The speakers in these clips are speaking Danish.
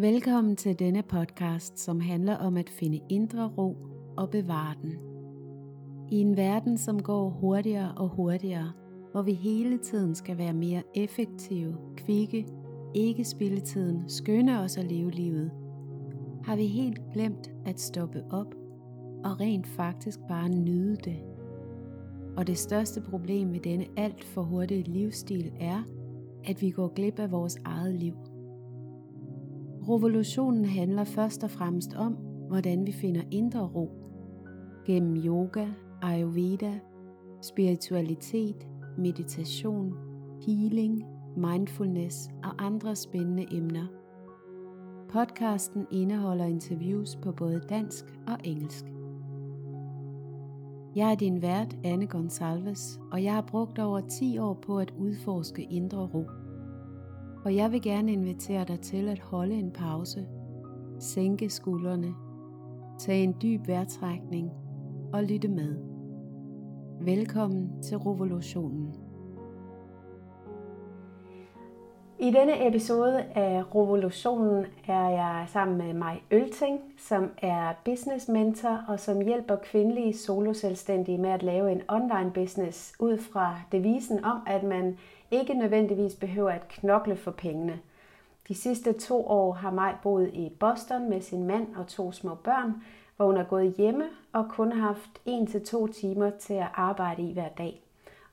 Velkommen til denne podcast, som handler om at finde indre ro og bevare den. I en verden, som går hurtigere og hurtigere, hvor vi hele tiden skal være mere effektive, kvikke, ikke spille tiden, skynde os at leve livet, har vi helt glemt at stoppe op og rent faktisk bare nyde det. Og det største problem med denne alt for hurtige livsstil er, at vi går glip af vores eget liv. Revolutionen handler først og fremmest om, hvordan vi finder indre ro. Gennem yoga, ayurveda, spiritualitet, meditation, healing, mindfulness og andre spændende emner. Podcasten indeholder interviews på både dansk og engelsk. Jeg er din vært, Anne Gonsalves, og jeg har brugt over 10 år på at udforske indre ro. Og jeg vil gerne invitere dig til at holde en pause, sænke skuldrene, tage en dyb vejrtrækning og lytte med. Velkommen til revolutionen. I denne episode af Revolutionen er jeg sammen med mig Ølting, som er business mentor og som hjælper kvindelige soloselvstændige med at lave en online business ud fra devisen om, at man ikke nødvendigvis behøver at knokle for pengene. De sidste to år har Maj boet i Boston med sin mand og to små børn, hvor hun er gået hjemme og kun haft 1-2 timer til at arbejde i hver dag.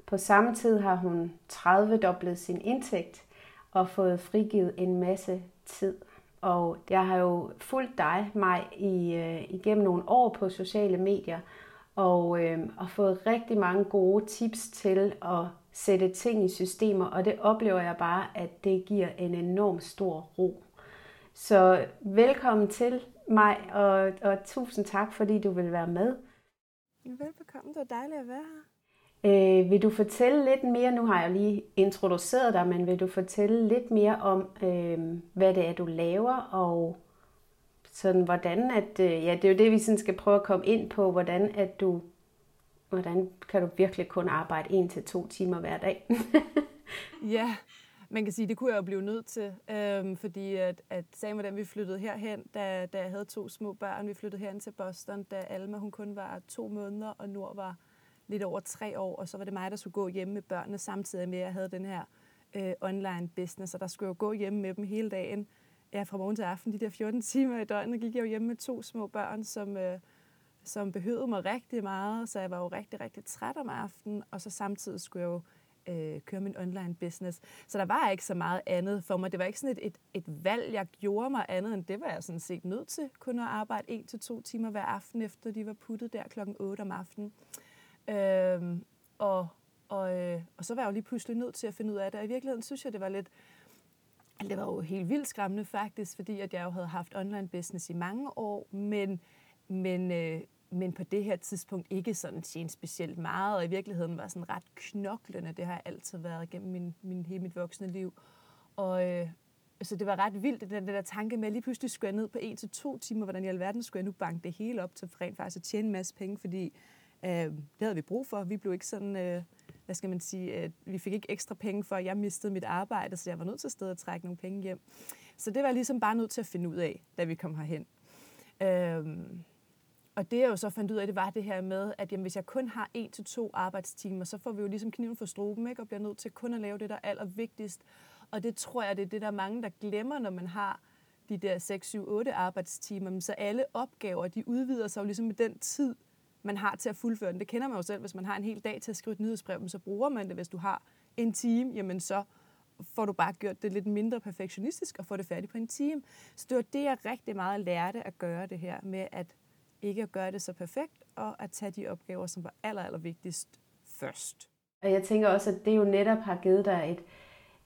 På samme tid har hun 30 doblet sin indtægt og fået frigivet en masse tid. Og jeg har jo fulgt dig, mig, i, øh, igennem nogle år på sociale medier, og, øh, og fået rigtig mange gode tips til at sætte ting i systemer, og det oplever jeg bare, at det giver en enorm stor ro. Så velkommen til mig, og, og tusind tak, fordi du vil være med. Velbekomme, det var dejligt at være her. Øh, vil du fortælle lidt mere, nu har jeg lige introduceret dig, men vil du fortælle lidt mere om, øh, hvad det er, du laver, og sådan hvordan, at, øh, ja, det er jo det, vi sådan skal prøve at komme ind på, hvordan at du, hvordan kan du virkelig kun arbejde en til to timer hver dag? ja, man kan sige, det kunne jeg jo blive nødt til, øhm, fordi at, at sagen hvordan vi flyttede herhen, da, da jeg havde to små børn, vi flyttede herhen til Boston, da Alma hun kun var to måneder, og Nord var lidt over tre år, og så var det mig, der skulle gå hjemme med børnene, samtidig med, at jeg havde den her øh, online business, og der skulle jeg jo gå hjemme med dem hele dagen. Ja, fra morgen til aften, de der 14 timer i døgnet, gik jeg jo hjemme med to små børn, som, øh, som behøvede mig rigtig meget, så jeg var jo rigtig, rigtig træt om aftenen, og så samtidig skulle jeg jo øh, køre min online business. Så der var ikke så meget andet for mig. Det var ikke sådan et, et, et valg, jeg gjorde mig andet, end det var jeg sådan set nødt til. Kun at arbejde en til to timer hver aften, efter de var puttet der klokken 8 om aftenen. Øh, og, og, øh, og så var jeg jo lige pludselig nødt til at finde ud af det. Og i virkeligheden synes jeg, det var lidt... Altså, det var jo helt vildt skræmmende faktisk, fordi at jeg jo havde haft online business i mange år, men, men, øh, men på det her tidspunkt ikke sådan tjent specielt meget, og i virkeligheden var sådan ret knoklende. Det har jeg altid været gennem min, min, hele mit voksne liv. Og, øh, så det var ret vildt, den, den der tanke med, at lige pludselig skulle jeg ned på en til to timer, hvordan i alverden skulle jeg nu banke det hele op til rent faktisk at tjene en masse penge, fordi Øh, det havde vi brug for. Vi blev ikke sådan, øh, hvad skal man sige, øh, vi fik ikke ekstra penge for, at jeg mistede mit arbejde, så jeg var nødt til at stedet at trække nogle penge hjem. Så det var jeg ligesom bare nødt til at finde ud af, da vi kom herhen. Øh, og det jeg jo så fandt ud af, det var det her med, at jamen, hvis jeg kun har en til to arbejdstimer, så får vi jo ligesom kniven for struben, ikke? og bliver nødt til kun at lave det, der er allervigtigst. Og det tror jeg, det er det, der er mange, der glemmer, når man har de der 6, 7, 8 arbejdstimer. Så alle opgaver, de udvider sig jo ligesom med den tid, man har til at fuldføre den. Det kender man jo selv, hvis man har en hel dag til at skrive et nyhedsbrev, så bruger man det. Hvis du har en time, jamen så får du bare gjort det lidt mindre perfektionistisk og får det færdigt på en time. Så det var det, jeg rigtig meget lærte at gøre det her med at ikke at gøre det så perfekt, og at tage de opgaver, som var aller, aller vigtigst først. Og jeg tænker også, at det jo netop har givet dig et,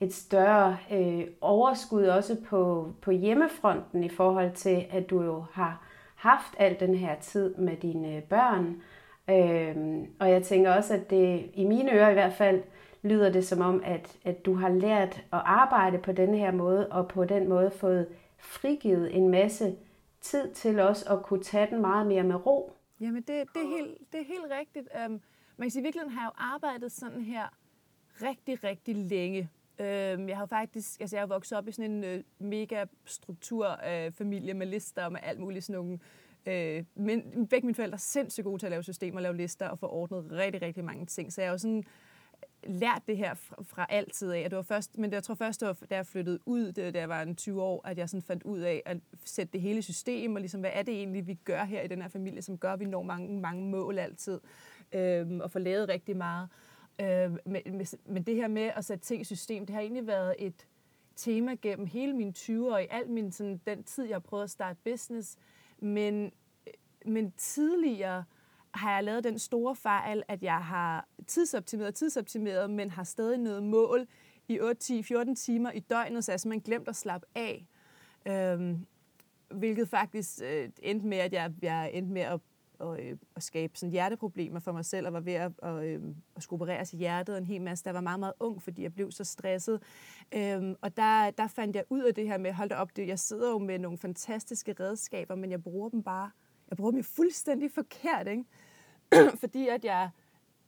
et større øh, overskud også på, på hjemmefronten i forhold til, at du jo har haft al den her tid med dine børn. Øhm, og jeg tænker også, at det i mine ører i hvert fald lyder det som om, at, at du har lært at arbejde på den her måde, og på den måde fået frigivet en masse tid til os at kunne tage den meget mere med ro. Jamen, det, det, er, helt, det er helt rigtigt. Um, man kan sige, at i virkeligheden har jeg jo arbejdet sådan her rigtig, rigtig længe. Øh, jeg har faktisk, altså jeg er vokset op i sådan en øh, mega struktur øh, familie med lister og med alt muligt sådan nogle Øh, men begge mine forældre er sindssygt gode til at lave systemer, lave lister og få ordnet rigtig, rigtig mange ting. Så jeg er jo sådan lært det her fra, fra altid af. det var først, men jeg tror først, det var, da jeg flyttede ud, det, da jeg var en 20 år, at jeg sådan fandt ud af at sætte det hele system, og ligesom, hvad er det egentlig, vi gør her i den her familie, som gør, at vi når mange, mange mål altid, øhm, og får lavet rigtig meget. Øhm, men, men det her med at sætte ting i system, det har egentlig været et tema gennem hele mine 20 år, i al min, sådan, den tid, jeg har prøvet at starte business, men, men tidligere har jeg lavet den store fejl, at jeg har tidsoptimeret tidsoptimeret, men har stadig noget mål i 8, 10, 14 timer i døgnet, så jeg simpelthen glemt at slappe af. Øhm, hvilket faktisk øh, endte med, at jeg, jeg endte med at, og, øh, at skabe sådan hjerteproblemer for mig selv, og var ved at, og, øh, at skulle opereres i hjertet en hel masse. Der var meget, meget ung, fordi jeg blev så stresset. Øhm, og der, der fandt jeg ud af det her med, hold da op, det, jeg sidder jo med nogle fantastiske redskaber, men jeg bruger dem bare, jeg bruger dem fuldstændig forkert, ikke? fordi at jeg,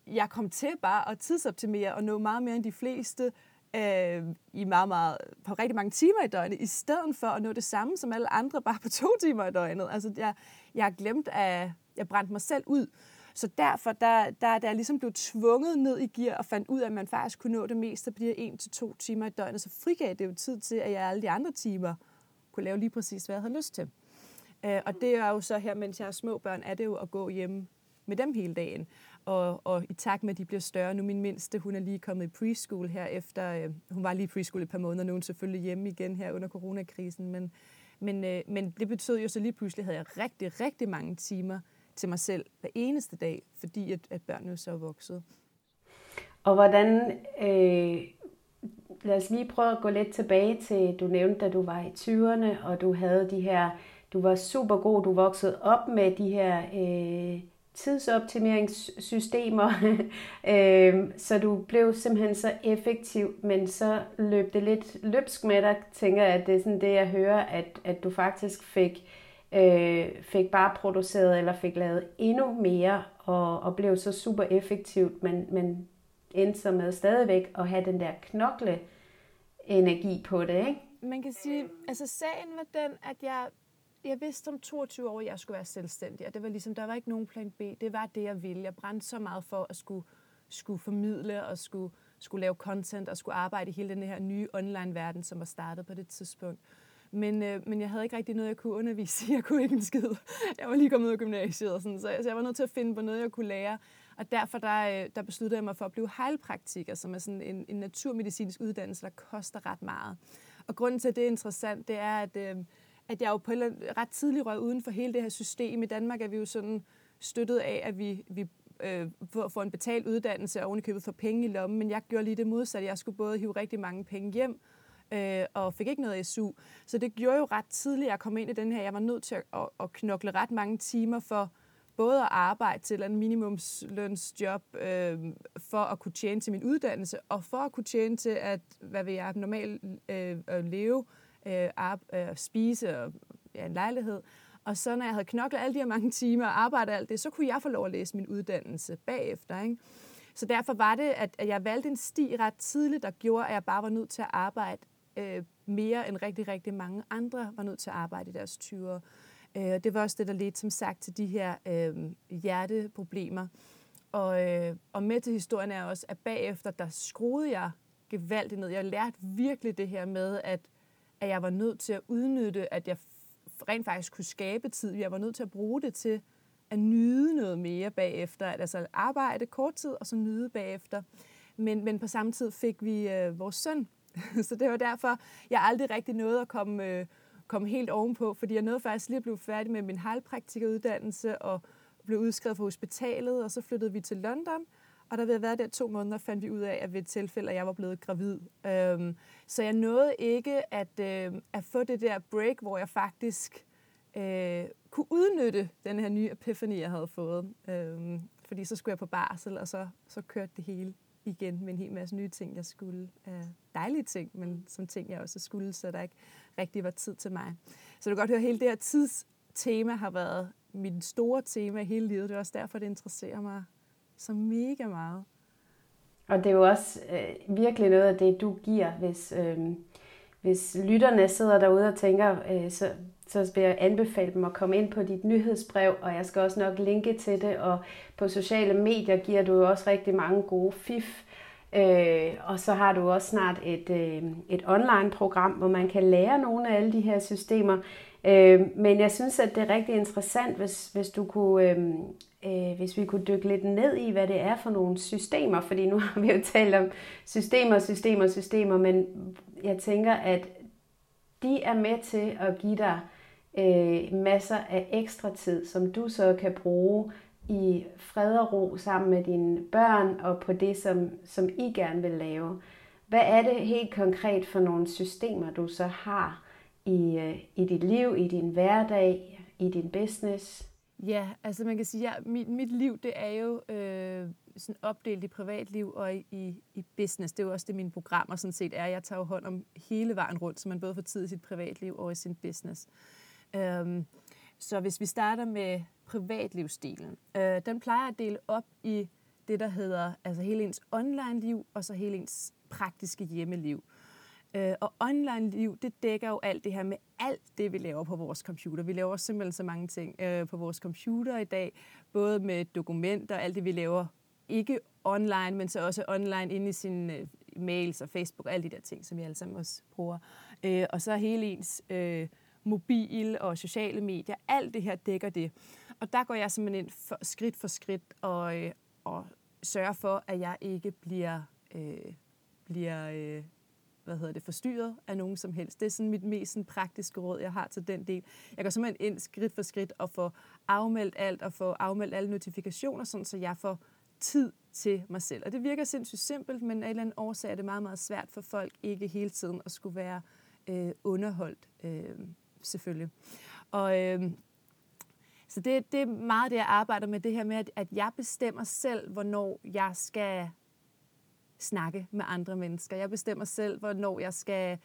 jeg kom til bare at tidsoptimere og nå meget mere end de fleste øh, i meget, meget, på rigtig mange timer i døgnet, i stedet for at nå det samme som alle andre bare på to timer i døgnet. Altså, jeg, jeg har glemt, at jeg brændte mig selv ud. Så derfor, der, der, der er ligesom blevet tvunget ned i gear og fandt ud af, at man faktisk kunne nå det meste på de her 1 til to timer i døgnet, så frigav det jo tid til, at jeg alle de andre timer kunne lave lige præcis, hvad jeg havde lyst til. Øh, og det er jo så her, mens jeg har små børn, er det jo at gå hjem med dem hele dagen. Og, og i takt med, at de bliver større, nu min mindste, hun er lige kommet i preschool her efter, øh, hun var lige i preschool et par måneder, nu er hun selvfølgelig hjemme igen her under coronakrisen, men, men, øh, men det betød jo så lige pludselig, havde jeg rigtig, rigtig mange timer til mig selv hver eneste dag, fordi at, at børnene så er vokset. Og hvordan, øh, lad os lige prøve at gå lidt tilbage til, du nævnte, da du var i 20'erne, og du havde de her, du var super god, du voksede op med de her øh, tidsoptimeringssystemer, øh, så du blev simpelthen så effektiv, men så løb det lidt løbsk med dig, tænker jeg, at det er sådan det, jeg hører, at, at du faktisk fik, øh, fik bare produceret eller fik lavet endnu mere og, og blev så super effektivt, men, men endte så med stadigvæk at have den der knokle energi på det, ikke? Man kan sige, altså sagen var den, at jeg jeg vidste om 22 år, at jeg skulle være selvstændig, og det var ligesom, der var ikke nogen plan B. Det var det, jeg ville. Jeg brændte så meget for at skulle, skulle formidle og skulle, skulle lave content og skulle arbejde i hele den her nye online-verden, som var startet på det tidspunkt. Men, øh, men jeg havde ikke rigtig noget, jeg kunne undervise i. Jeg kunne ikke en skid. Jeg var lige kommet ud af gymnasiet, og sådan, så, jeg, så jeg var nødt til at finde på noget, jeg kunne lære. Og derfor der, øh, der besluttede jeg mig for at blive heilpraktiker, som er sådan en, en naturmedicinsk uddannelse, der koster ret meget. Og grunden til, at det er interessant, det er, at øh, at jeg jo på et ret tidlig røg uden for hele det her system. I Danmark er vi jo sådan støttet af, at vi, vi øh, får en betalt uddannelse og ovenikøbet for penge i lommen, men jeg gjorde lige det modsatte. Jeg skulle både hive rigtig mange penge hjem, øh, og fik ikke noget SU. Så det gjorde jo ret tidligt, at jeg kom ind i den her. Jeg var nødt til at, at, at knokle ret mange timer for både at arbejde til en minimumslønsjob øh, for at kunne tjene til min uddannelse, og for at kunne tjene til at, hvad vil jeg, normalt øh, at leve øh, øh, øh, spise og ja, en lejlighed. Og så når jeg havde knoklet alle de her mange timer og arbejdet alt det, så kunne jeg få lov at læse min uddannelse bagefter. Ikke? Så derfor var det, at, at jeg valgte en sti ret tidligt, der gjorde, at jeg bare var nødt til at arbejde øh, mere end rigtig, rigtig mange andre var nødt til at arbejde i deres 20'ere. Øh, det var også det, der ledte som sagt til de her øh, hjerteproblemer. Og, øh, og med til historien er også, at bagefter, der skruede jeg gevaldigt ned. Jeg lærte virkelig det her med, at at jeg var nødt til at udnytte, at jeg rent faktisk kunne skabe tid. Jeg var nødt til at bruge det til at nyde noget mere bagefter. At altså arbejde kort tid, og så nyde bagefter. Men, men på samme tid fik vi øh, vores søn. så det var derfor, jeg aldrig rigtig nåede at komme, øh, komme helt ovenpå, fordi jeg nåede faktisk lige at blive færdig med min halvpraktikeruddannelse og blev udskrevet fra hospitalet, og så flyttede vi til London. Og da vi havde været der to måneder, fandt vi ud af, at ved et tilfælde, at jeg var blevet gravid. Øhm, så jeg nåede ikke at, øh, at få det der break, hvor jeg faktisk øh, kunne udnytte den her nye epiphany, jeg havde fået. Øhm, fordi så skulle jeg på barsel, og så, så kørte det hele igen med en hel masse nye ting, jeg skulle. Øh, dejlige ting, men som ting, jeg også skulle, så der ikke rigtig var tid til mig. Så du kan godt høre, at hele det her tidstema har været mit store tema hele livet. Det er også derfor, det interesserer mig så mega meget. og det er jo også øh, virkelig noget af det, du giver, hvis, øh, hvis lytterne sidder derude og tænker, øh, så, så vil jeg anbefale dem at komme ind på dit nyhedsbrev, og jeg skal også nok linke til det, og på sociale medier giver du jo også rigtig mange gode fif. Øh, og så har du også snart et, øh, et online-program, hvor man kan lære nogle af alle de her systemer. Øh, men jeg synes, at det er rigtig interessant, hvis, hvis du kunne... Øh, øh, hvis vi kunne dykke lidt ned i, hvad det er for nogle systemer, fordi nu har vi jo talt om systemer, systemer, systemer, men jeg tænker, at de er med til at give dig øh, masser af ekstra tid, som du så kan bruge i fred og ro sammen med dine børn og på det, som, som I gerne vil lave. Hvad er det helt konkret for nogle systemer, du så har i, øh, i dit liv, i din hverdag, i din business? Ja, altså man kan sige, at ja, mit, mit liv det er jo øh, sådan opdelt i privatliv og i, i, i business. Det er jo også det, mine programmer sådan set er. Jeg tager jo hånd om hele vejen rundt, så man både får tid i sit privatliv og i sin business. Øhm, så hvis vi starter med privatlivsdelen, øh, den plejer at dele op i det, der hedder altså hele ens online-liv og så hele ens praktiske hjemmeliv. Øh, Øh, og online-liv, det dækker jo alt det her med alt det, vi laver på vores computer. Vi laver simpelthen så mange ting øh, på vores computer i dag, både med dokumenter, alt det, vi laver ikke online, men så også online inde i sine øh, mails og Facebook og alle de der ting, som vi alle sammen også bruger. Øh, og så hele ens øh, mobil og sociale medier, alt det her dækker det. Og der går jeg simpelthen ind for, skridt for skridt og, øh, og sørger for, at jeg ikke bliver, øh, bliver øh, hvad hedder det, forstyrret af nogen som helst. Det er sådan mit mest sådan, praktiske råd, jeg har til den del. Jeg går simpelthen ind skridt for skridt og får afmeldt alt og får afmeldt alle notifikationer, sådan, så jeg får tid til mig selv. Og det virker sindssygt simpelt, men af en eller anden årsag er det meget, meget svært for folk ikke hele tiden at skulle være øh, underholdt, øh, selvfølgelig. Og øh, så det, det er meget det, jeg arbejder med, det her med, at, at jeg bestemmer selv, hvornår jeg skal snakke med andre mennesker. Jeg bestemmer selv, hvornår jeg skal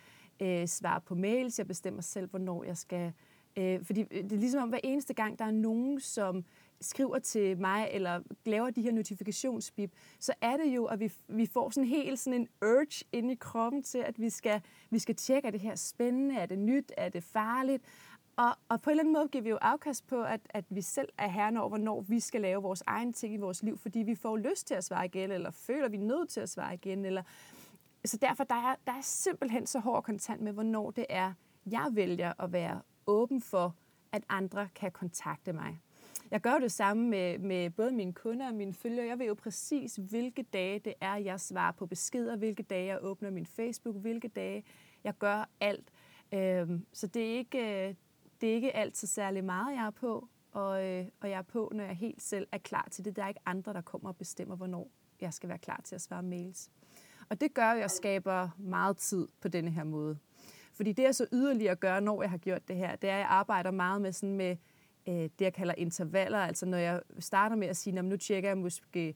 øh, svare på mails. Jeg bestemmer selv, hvornår jeg skal... Øh, fordi øh, det er ligesom om, hver eneste gang, der er nogen, som skriver til mig, eller laver de her notifikationsbip, så er det jo, at vi, vi får sådan helt sådan en urge ind i kroppen til, at vi skal, vi skal tjekke, er det her spændende, er det nyt, er det farligt? Og, og på en eller anden måde giver vi jo afkast på, at, at vi selv er herren over, hvornår vi skal lave vores egen ting i vores liv, fordi vi får lyst til at svare igen, eller føler, vi er nødt til at svare igen. Eller... Så derfor der er der er simpelthen så hård kontant med, hvornår det er, jeg vælger at være åben for, at andre kan kontakte mig. Jeg gør det samme med, med både mine kunder og mine følgere. Jeg ved jo præcis, hvilke dage det er, jeg svarer på beskeder, hvilke dage jeg åbner min Facebook, hvilke dage jeg gør alt. Øhm, så det er ikke, øh, det er ikke altid særlig meget, jeg er på, og, øh, og jeg er på, når jeg helt selv er klar til det. Der er ikke andre, der kommer og bestemmer, hvornår jeg skal være klar til at svare mails. Og det gør, at jeg skaber meget tid på denne her måde. Fordi det, jeg så yderligere gør, når jeg har gjort det her, det er, at jeg arbejder meget med, sådan med øh, det, jeg kalder intervaller. Altså når jeg starter med at sige, nu tjekker jeg måske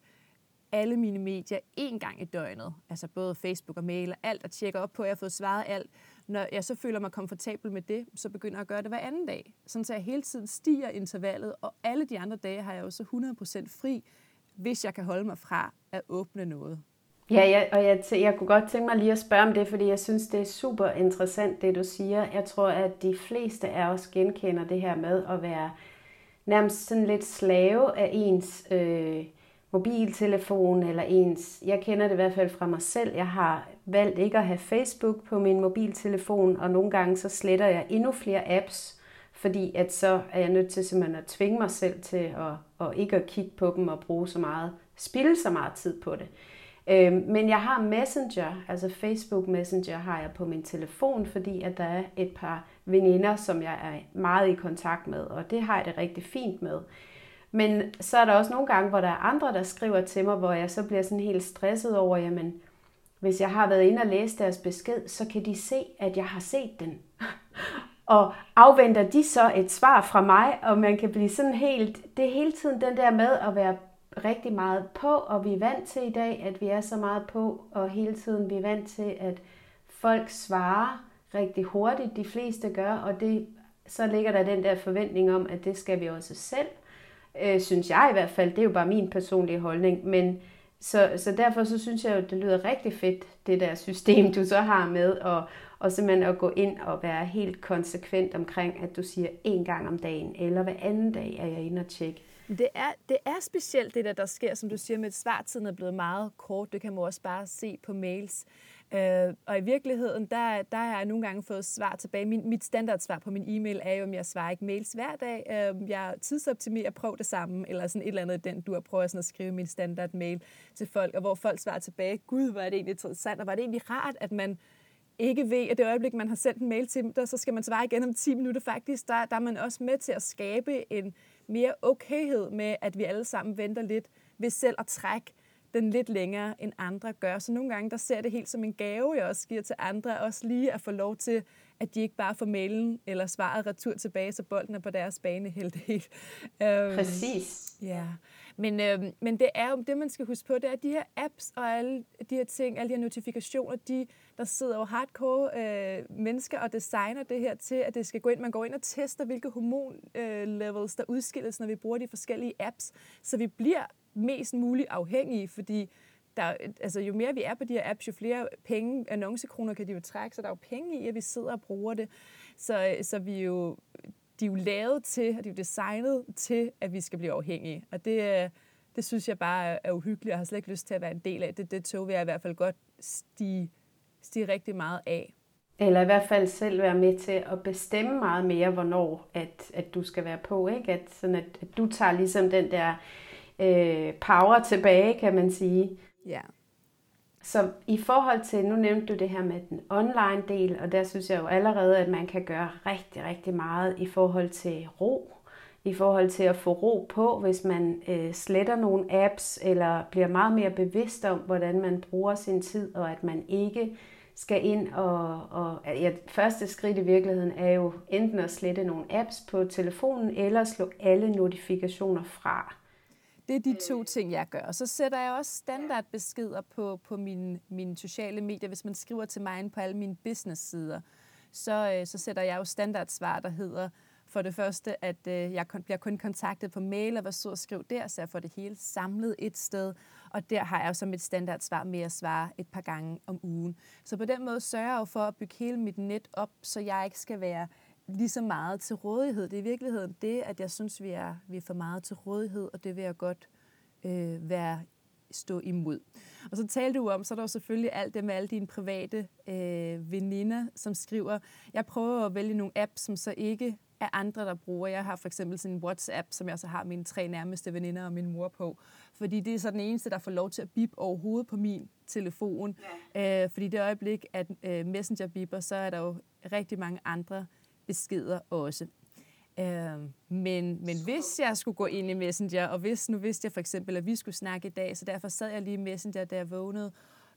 alle mine medier én gang i døgnet. Altså både Facebook og mail og alt, og tjekker op på, at jeg har fået svaret alt. Når jeg så føler mig komfortabel med det, så begynder jeg at gøre det hver anden dag. Sådan så jeg hele tiden stiger intervallet, og alle de andre dage har jeg jo så 100% fri, hvis jeg kan holde mig fra at åbne noget. Ja, jeg, og jeg, jeg kunne godt tænke mig lige at spørge om det, fordi jeg synes, det er super interessant, det du siger. Jeg tror, at de fleste af os genkender det her med at være nærmest sådan lidt slave af ens øh, mobiltelefon eller ens... Jeg kender det i hvert fald fra mig selv. Jeg har valgt ikke at have Facebook på min mobiltelefon, og nogle gange så sletter jeg endnu flere apps, fordi at så er jeg nødt til simpelthen at tvinge mig selv til at, at ikke at kigge på dem og bruge så meget, spille så meget tid på det. Øhm, men jeg har Messenger, altså Facebook Messenger har jeg på min telefon, fordi at der er et par veninder, som jeg er meget i kontakt med, og det har jeg det rigtig fint med. Men så er der også nogle gange, hvor der er andre, der skriver til mig, hvor jeg så bliver sådan helt stresset over, jamen, hvis jeg har været inde og læst deres besked, så kan de se, at jeg har set den. og afventer de så et svar fra mig, og man kan blive sådan helt, det er hele tiden den der med at være rigtig meget på, og vi er vant til i dag, at vi er så meget på, og hele tiden vi er vant til, at folk svarer rigtig hurtigt, de fleste gør, og det, så ligger der den der forventning om, at det skal vi også selv, øh, synes jeg i hvert fald. Det er jo bare min personlige holdning, men Så, så derfor så synes jeg jo, det lyder rigtig fedt, det der system, du så har med, og, og simpelthen at gå ind og være helt konsekvent omkring, at du siger en gang om dagen, eller hver anden dag er jeg inde og tjekke. Det er, det er specielt det der, der sker, som du siger, med at svartiden er blevet meget kort. Det kan man også bare se på mails. Øh, og i virkeligheden, der, der har jeg nogle gange fået svar tilbage. Min, mit standardsvar på min e-mail er jo, om jeg svarer ikke mails hver dag. Øh, jeg tidsoptimerer, prøv det samme, eller sådan et eller andet den, du har prøvet sådan at skrive min standard mail til folk, og hvor folk svarer tilbage, gud, var det egentlig interessant, og var det egentlig rart, at man ikke ved, at det øjeblik, man har sendt en mail til dem, så skal man svare igen om 10 minutter faktisk. Der, der er man også med til at skabe en mere okayhed med, at vi alle sammen venter lidt ved selv at trække den lidt længere, end andre gør. Så nogle gange, der ser det helt som en gave, jeg også giver til andre, også lige at få lov til, at de ikke bare får mailen eller svaret retur tilbage, så bolden er på deres bane helt helt. Øhm, Præcis. Ja, men, øhm, men det er jo det, man skal huske på, det er de her apps og alle de her ting, alle de her notifikationer, de, der sidder jo hardcore øh, mennesker og designer det her til, at det skal gå ind, man går ind og tester, hvilke hormonlevels, øh, der udskilles, når vi bruger de forskellige apps, så vi bliver mest muligt afhængige, fordi der, altså, jo mere vi er på de her apps, jo flere penge, annoncekroner kan de jo trække, så der er jo penge i, at vi sidder og bruger det. Så, så vi er jo, de er jo lavet til, og de er jo designet til, at vi skal blive afhængige. Og det, det synes jeg bare er uhyggeligt, og har slet ikke lyst til at være en del af. Det, det tog vil jeg i hvert fald godt stige, stige rigtig meget af. Eller i hvert fald selv være med til at bestemme meget mere, hvornår at, at du skal være på. Ikke? At, sådan at, at du tager ligesom den der øh, power tilbage, kan man sige. Ja. Så i forhold til, nu nævnte du det her med den online del, og der synes jeg jo allerede, at man kan gøre rigtig, rigtig meget i forhold til ro, i forhold til at få ro på, hvis man øh, sletter nogle apps, eller bliver meget mere bevidst om, hvordan man bruger sin tid, og at man ikke skal ind og, og ja, første skridt i virkeligheden er jo enten at slette nogle apps på telefonen, eller slå alle notifikationer fra. Det er de to ting, jeg gør. Og så sætter jeg også standardbeskeder på, på mine, mine sociale medier. Hvis man skriver til mig på alle mine business-sider, så, øh, så sætter jeg jo standardsvar, der hedder for det første, at øh, jeg bliver kun kontaktet på mail, og hvad så skriv der, så jeg får det hele samlet et sted. Og der har jeg jo som et standardsvar med at svare et par gange om ugen. Så på den måde sørger jeg jo for at bygge hele mit net op, så jeg ikke skal være lige så meget til rådighed. Det er i virkeligheden det, at jeg synes, vi er, vi er for meget til rådighed, og det vil jeg godt øh, være stå imod. Og så talte du om, så er der jo selvfølgelig alt det med alle dine private øh, veninder, som skriver. Jeg prøver at vælge nogle apps, som så ikke er andre, der bruger. Jeg har for eksempel sådan en WhatsApp, som jeg så har mine tre nærmeste veninder og min mor på. Fordi det er så den eneste, der får lov til at bip overhovedet på min telefon. Ja. Øh, fordi det øjeblik, at øh, Messenger bipper, så er der jo rigtig mange andre beskeder også. Øh, men, men hvis jeg skulle gå ind i Messenger, og hvis nu vidste jeg for eksempel, at vi skulle snakke i dag, så derfor sad jeg lige i Messenger, da jeg vågnede,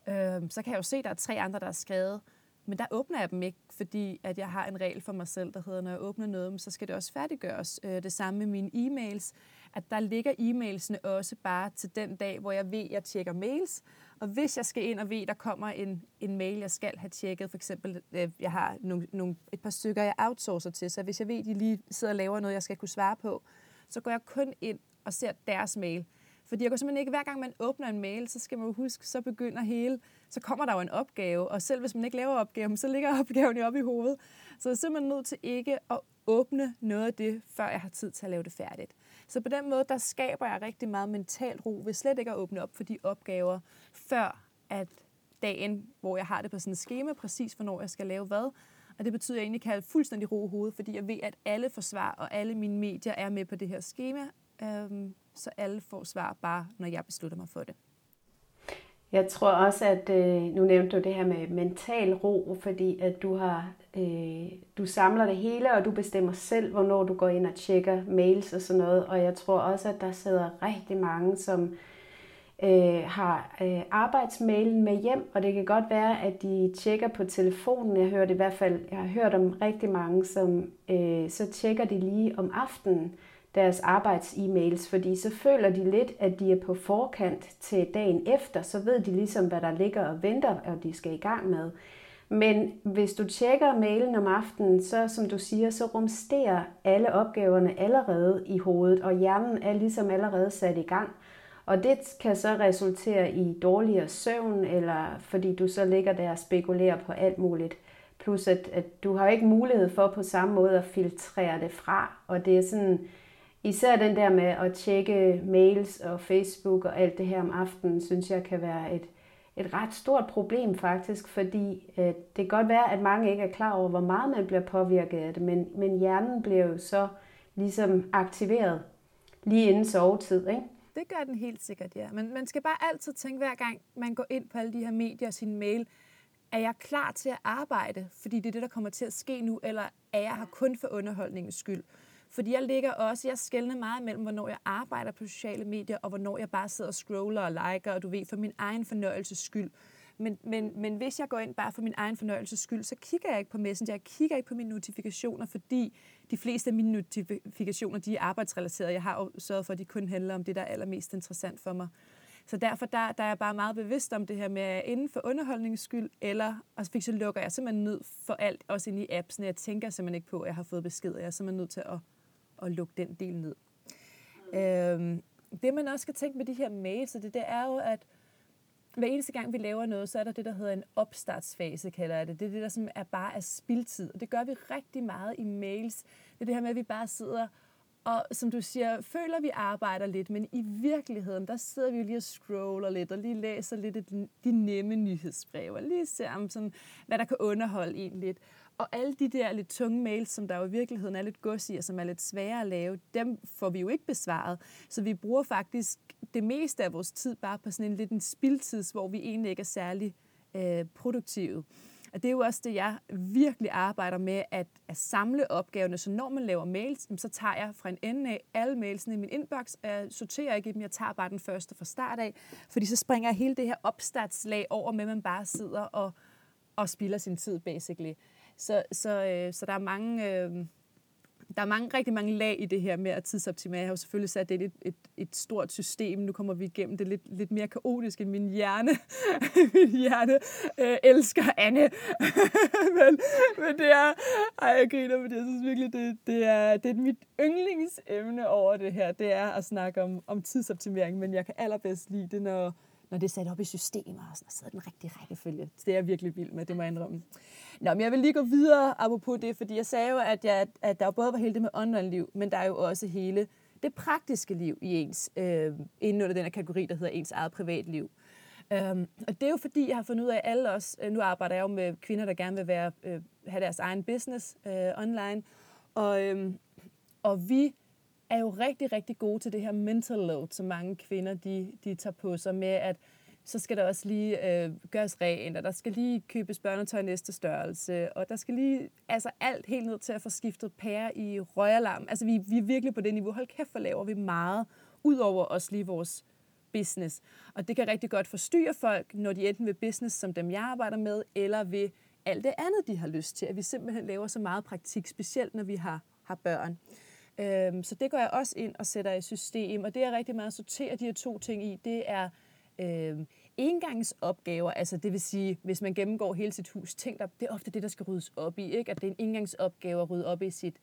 øh, så kan jeg jo se, at der er tre andre, der har skrevet, men der åbner jeg dem ikke, fordi at jeg har en regel for mig selv, der hedder, når jeg åbner noget, så skal det også færdiggøres. Øh, det samme med mine e-mails, at der ligger e-mailsene også bare til den dag, hvor jeg ved, at jeg tjekker mails, og hvis jeg skal ind og ved, der kommer en, en mail, jeg skal have tjekket, for eksempel, øh, jeg har nogle, nogle, et par stykker, jeg outsourcer til, så hvis jeg ved, de lige sidder og laver noget, jeg skal kunne svare på, så går jeg kun ind og ser deres mail. Fordi jeg går simpelthen ikke, hver gang man åbner en mail, så skal man jo huske, så begynder hele, så kommer der jo en opgave, og selv hvis man ikke laver opgaven, så ligger opgaven jo op i hovedet. Så jeg er simpelthen nødt til ikke at åbne noget af det, før jeg har tid til at lave det færdigt. Så på den måde, der skaber jeg rigtig meget mental ro ved slet ikke at åbne op for de opgaver, før at dagen, hvor jeg har det på sådan et schema, præcis hvornår jeg skal lave hvad. Og det betyder, at jeg egentlig kan have fuldstændig ro i hovedet, fordi jeg ved, at alle får svar, og alle mine medier er med på det her schema, øhm, så alle får svar bare, når jeg beslutter mig for det. Jeg tror også, at øh, nu nævnte du det her med mental ro, fordi at du har øh, du samler det hele, og du bestemmer selv, hvornår du går ind og tjekker mails og sådan noget. Og jeg tror også, at der sidder rigtig mange, som øh, har øh, arbejdsmailen med hjem, og det kan godt være, at de tjekker på telefonen. Jeg hørte i hvert fald, jeg har hørt om rigtig mange, som øh, så tjekker de lige om aftenen deres arbejds-e-mails, fordi så føler de lidt, at de er på forkant til dagen efter, så ved de ligesom, hvad der ligger og venter, og de skal i gang med. Men hvis du tjekker mailen om aftenen, så som du siger, så rumsterer alle opgaverne allerede i hovedet, og hjernen er ligesom allerede sat i gang. Og det kan så resultere i dårligere søvn, eller fordi du så ligger der og spekulerer på alt muligt. Plus at, at du har ikke mulighed for på samme måde at filtrere det fra. Og det er sådan, især den der med at tjekke mails og Facebook og alt det her om aftenen, synes jeg kan være et, et ret stort problem faktisk, fordi øh, det kan godt være, at mange ikke er klar over, hvor meget man bliver påvirket af det, men, men hjernen bliver jo så ligesom aktiveret lige inden sovetid, ikke? Det gør den helt sikkert, ja. Men man skal bare altid tænke, hver gang man går ind på alle de her medier og sin mail, er jeg klar til at arbejde, fordi det er det, der kommer til at ske nu, eller er jeg her kun for underholdningens skyld? Fordi jeg ligger også, jeg skældner meget mellem, hvornår jeg arbejder på sociale medier, og hvornår jeg bare sidder og scroller og liker, og du ved, for min egen fornøjelses skyld. Men, men, men hvis jeg går ind bare for min egen fornøjelses skyld, så kigger jeg ikke på Messenger, jeg kigger ikke på mine notifikationer, fordi de fleste af mine notifikationer, de er arbejdsrelaterede. Jeg har jo sørget for, at de kun handler om det, der er allermest interessant for mig. Så derfor der, der er jeg bare meget bevidst om det her med, inden for underholdningens skyld, eller, og så lukker jeg simpelthen ned for alt, også ind i appsene. Jeg tænker simpelthen ikke på, at jeg har fået besked, jeg er simpelthen nødt til at, at lukke den del ned. Mm. Øhm, det man også skal tænke med de her mails, det, det er jo, at hver eneste gang vi laver noget, så er der det, der hedder en opstartsfase, kalder jeg det. Det er det, der som er bare er spildtid. Og det gør vi rigtig meget i mails. Det er det her med, at vi bare sidder og som du siger, føler vi arbejder lidt, men i virkeligheden, der sidder vi jo lige og scroller lidt, og lige læser lidt de nemme nyhedsbreve, og lige ser om sådan, hvad der kan underholde en lidt. Og alle de der lidt tunge mails, som der jo i virkeligheden er lidt gods i, og som er lidt svære at lave, dem får vi jo ikke besvaret. Så vi bruger faktisk det meste af vores tid bare på sådan en lidt en spildtids, hvor vi egentlig ikke er særlig øh, produktive. Og det er jo også det, jeg virkelig arbejder med, at, at samle opgaverne. Så når man laver mails, så tager jeg fra en ende af alle mailsene i min inbox, og jeg sorterer ikke dem, jeg tager bare den første fra start af, fordi så springer jeg hele det her opstartslag over med, at man bare sidder og, og spilder sin tid, basically. Så, så, øh, så der er mange... Øh, der er mange, rigtig mange lag i det her med at tidsoptimere. Jeg har jo selvfølgelig sat det i et, et, et stort system. Nu kommer vi igennem det lidt, lidt mere kaotisk end min hjerne. min hjerne øh, elsker Anne. men, men det er... Ej, jeg griner, fordi jeg synes virkelig, det, det, er, det er mit yndlingsemne over det her. Det er at snakke om, om tidsoptimering, men jeg kan allerbedst lide det, når, når det er sat op i systemer og sådan, og sidder den rigtige rækkefølge. Det er jeg virkelig vild med, det må jeg indrømme. Nå, men jeg vil lige gå videre apropos det, fordi jeg sagde jo, at, jeg, at der både var hele det med online-liv, men der er jo også hele det praktiske liv i ens, øh, inden under den her kategori, der hedder ens eget privatliv. Um, og det er jo fordi, jeg har fundet ud af, at alle os, øh, nu arbejder jeg jo med kvinder, der gerne vil være, øh, have deres egen business øh, online, og, øh, og vi er jo rigtig, rigtig gode til det her mental load, som mange kvinder de, de tager på sig med, at så skal der også lige øh, gøres rent, og der skal lige købes børnetøj næste størrelse, og der skal lige, altså alt helt ned til at få skiftet pære i røgalarm. Altså vi, vi er virkelig på det niveau. Hold kæft, hvor laver vi meget, ud over også lige vores business. Og det kan rigtig godt forstyrre folk, når de enten vil business, som dem jeg arbejder med, eller ved alt det andet, de har lyst til. At vi simpelthen laver så meget praktik, specielt når vi har, har børn. Øhm, så det går jeg også ind og sætter i system, og det er rigtig meget at sortere de her to ting i. Det er øhm, engangsopgaver, altså det vil sige, hvis man gennemgår hele sit hus, tænk dig, det er ofte det, der skal ryddes op i, ikke? at det er en engangsopgave at rydde op i sit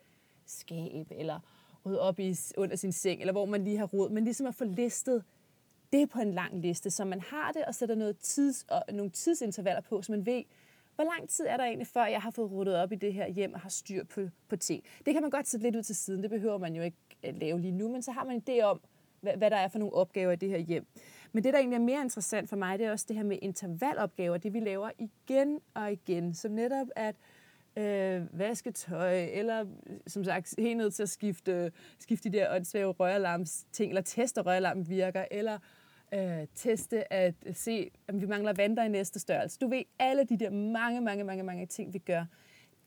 skab, eller rydde op i, under sin seng, eller hvor man lige har rod, men ligesom at få listet det på en lang liste, så man har det og sætter noget tids, og nogle tidsintervaller på, så man ved, hvor lang tid er der egentlig, før jeg har fået ryddet op i det her hjem og har styr på, på ting. Det kan man godt sætte lidt ud til siden, det behøver man jo ikke øh, lave lige nu, men så har man en idé om, hvad, hvad der er for nogle opgaver i det her hjem. Men det, der egentlig er mere interessant for mig, det er også det her med intervalopgaver, det vi laver igen og igen, som netop at øh, vaske tøj, eller som sagt helt ned til at skifte, skifte de der åndssvage røralarms ting, eller teste, røralarm virker, eller øh, teste at se, om vi mangler vandter i næste størrelse. Du ved, alle de der mange, mange, mange, mange ting, vi gør,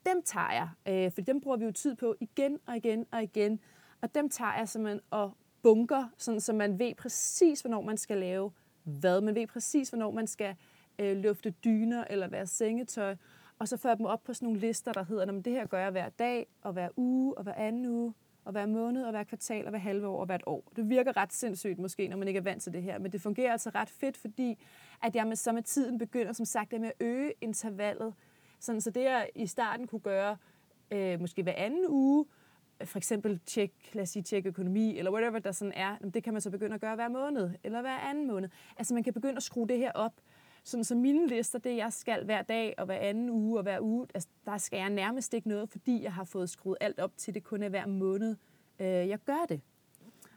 dem tager jeg, øh, for dem bruger vi jo tid på igen og igen og igen, og dem tager jeg simpelthen og bunker, sådan, så man ved præcis, hvornår man skal lave hvad. Man ved præcis, hvornår man skal øh, lufte dyner eller være sengetøj. Og så får dem op på sådan nogle lister, der hedder, at det her gør jeg hver dag, og hver uge, og hver anden uge, og hver måned, og hver kvartal, og hver halve år, og hvert år. Det virker ret sindssygt måske, når man ikke er vant til det her, men det fungerer altså ret fedt, fordi at jeg med, så med tiden begynder, som sagt, med at øge intervallet. Sådan, så det, jeg i starten kunne gøre, øh, måske hver anden uge, for eksempel tjek, lad os sige, tjek økonomi, eller whatever der sådan er, det kan man så begynde at gøre hver måned, eller hver anden måned. Altså man kan begynde at skrue det her op, sådan så mine lister, det jeg skal hver dag og hver anden uge og hver uge, altså, der skal jeg nærmest ikke noget, fordi jeg har fået skruet alt op til, det kun er hver måned, øh, jeg gør det.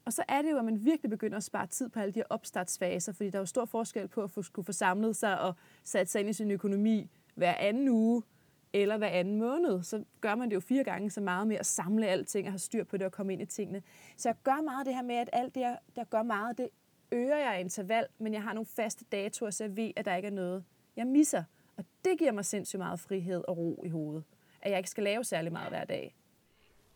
Og så er det jo, at man virkelig begynder at spare tid på alle de her opstartsfaser, fordi der er jo stor forskel på at få, skulle få samlet sig og sat sig ind i sin økonomi hver anden uge, eller hver anden måned, så gør man det jo fire gange så meget med at samle alting og have styr på det og komme ind i tingene. Så jeg gør meget det her med, at alt det, jeg, der gør meget, det øger jeg interval, men jeg har nogle faste datoer, så jeg ved, at der ikke er noget, jeg misser. Og det giver mig sindssygt meget frihed og ro i hovedet. At jeg ikke skal lave særlig meget hver dag.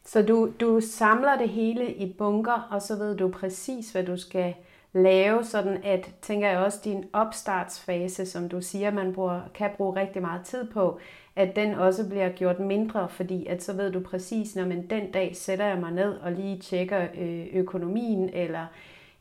Så du, du samler det hele i bunker, og så ved du præcis, hvad du skal lave, sådan at, tænker jeg også, din opstartsfase, som du siger, man bruger, kan bruge rigtig meget tid på, at den også bliver gjort mindre, fordi at så ved du præcis, når man den dag sætter jeg mig ned og lige tjekker øh, økonomien, eller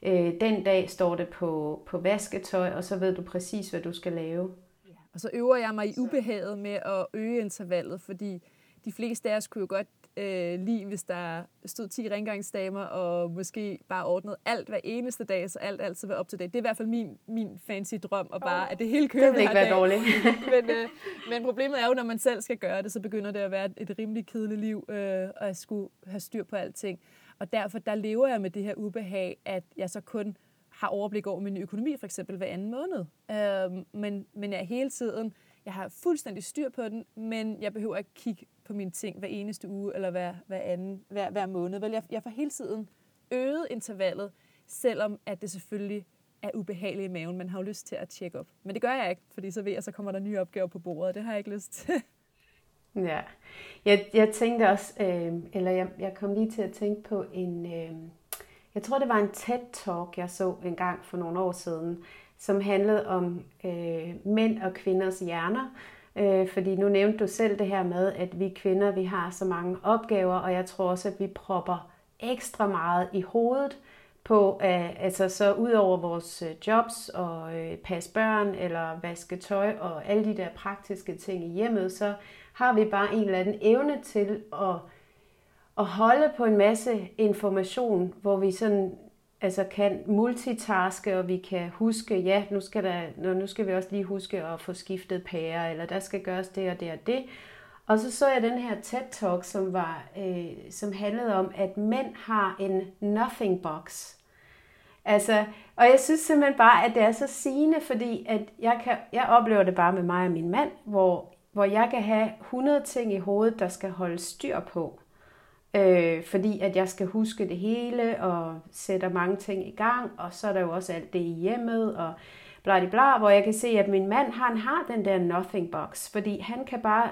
øh, den dag står det på, på vasketøj, og så ved du præcis, hvad du skal lave. Ja. Og så øver jeg mig i ubehaget med at øge intervallet, fordi de fleste af os kunne jo godt øh, lige, hvis der stod 10 rengøringsdamer og måske bare ordnede alt hver eneste dag, så alt altid var op til det. Det er i hvert fald min, min fancy drøm, og bare at det hele kører Det vil ikke være dårligt. men, øh, men problemet er jo, når man selv skal gøre det, så begynder det at være et rimelig kedeligt liv, øh, og at skulle have styr på alting. Og derfor der lever jeg med det her ubehag, at jeg så kun har overblik over min økonomi, for eksempel hver anden måned. Øh, men, men jeg hele tiden, jeg har fuldstændig styr på den, men jeg behøver ikke kigge på mine ting hver eneste uge eller hver, hver, anden, hver, hver måned. Vel, jeg, jeg får hele tiden øget intervallet, selvom at det selvfølgelig er ubehageligt i maven. Man har jo lyst til at tjekke op. Men det gør jeg ikke, fordi så ved jeg, så kommer der nye opgaver på bordet, og det har jeg ikke lyst til. ja, jeg, jeg tænkte også, øh, eller jeg, jeg kom lige til at tænke på en, øh, jeg tror det var en TED-talk, jeg så en gang for nogle år siden, som handlede om øh, mænd og kvinders hjerner. Øh, fordi nu nævnte du selv det her med, at vi kvinder, vi har så mange opgaver, og jeg tror også, at vi propper ekstra meget i hovedet på, øh, altså så ud over vores øh, jobs og øh, passe børn eller vaske tøj og alle de der praktiske ting i hjemmet, så har vi bare en eller anden evne til at, at holde på en masse information, hvor vi sådan altså kan multitaske, og vi kan huske, ja, nu skal, der, nu skal vi også lige huske at få skiftet pære, eller der skal gøres det og det og det. Og så så jeg den her TED-talk, som, var, øh, som handlede om, at mænd har en nothing box. Altså, og jeg synes simpelthen bare, at det er så sigende, fordi at jeg, kan, jeg oplever det bare med mig og min mand, hvor, hvor jeg kan have 100 ting i hovedet, der skal holde styr på øh, fordi at jeg skal huske det hele og sætter mange ting i gang, og så er der jo også alt det i hjemmet og bla bla, hvor jeg kan se, at min mand han har den der nothing box, fordi han kan bare,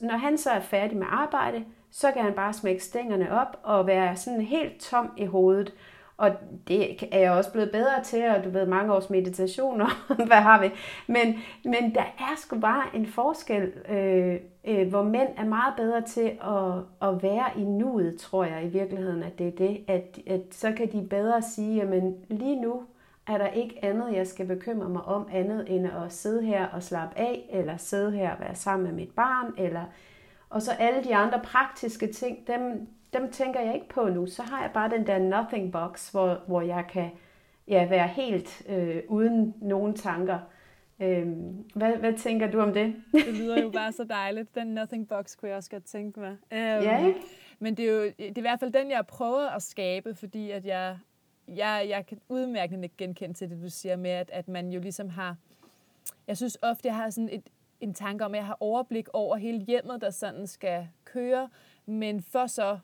når han så er færdig med arbejde, så kan han bare smække stængerne op og være sådan helt tom i hovedet. Og det er jeg også blevet bedre til, og du ved, mange års meditationer, hvad har vi? Men, men der er sgu bare en forskel, øh, øh, hvor mænd er meget bedre til at, at være i nuet, tror jeg i virkeligheden, at det er det. At, at så kan de bedre sige, jamen lige nu er der ikke andet, jeg skal bekymre mig om, andet end at sidde her og slappe af, eller sidde her og være sammen med mit barn, eller og så alle de andre praktiske ting, dem, dem tænker jeg ikke på nu. Så har jeg bare den der nothing box, hvor, hvor jeg kan ja, være helt øh, uden nogen tanker. Øhm, hvad, hvad tænker du om det? det lyder jo bare så dejligt. Den nothing box kunne jeg også godt tænke mig. Øhm, ja, ikke? Men det er jo det er i hvert fald den, jeg prøver at skabe, fordi at jeg, jeg, jeg kan udmærkende genkende til det, du siger med, at, at man jo ligesom har... Jeg synes ofte, jeg har sådan et, en tanke om, at jeg har overblik over hele hjemmet, der sådan skal køre, men for så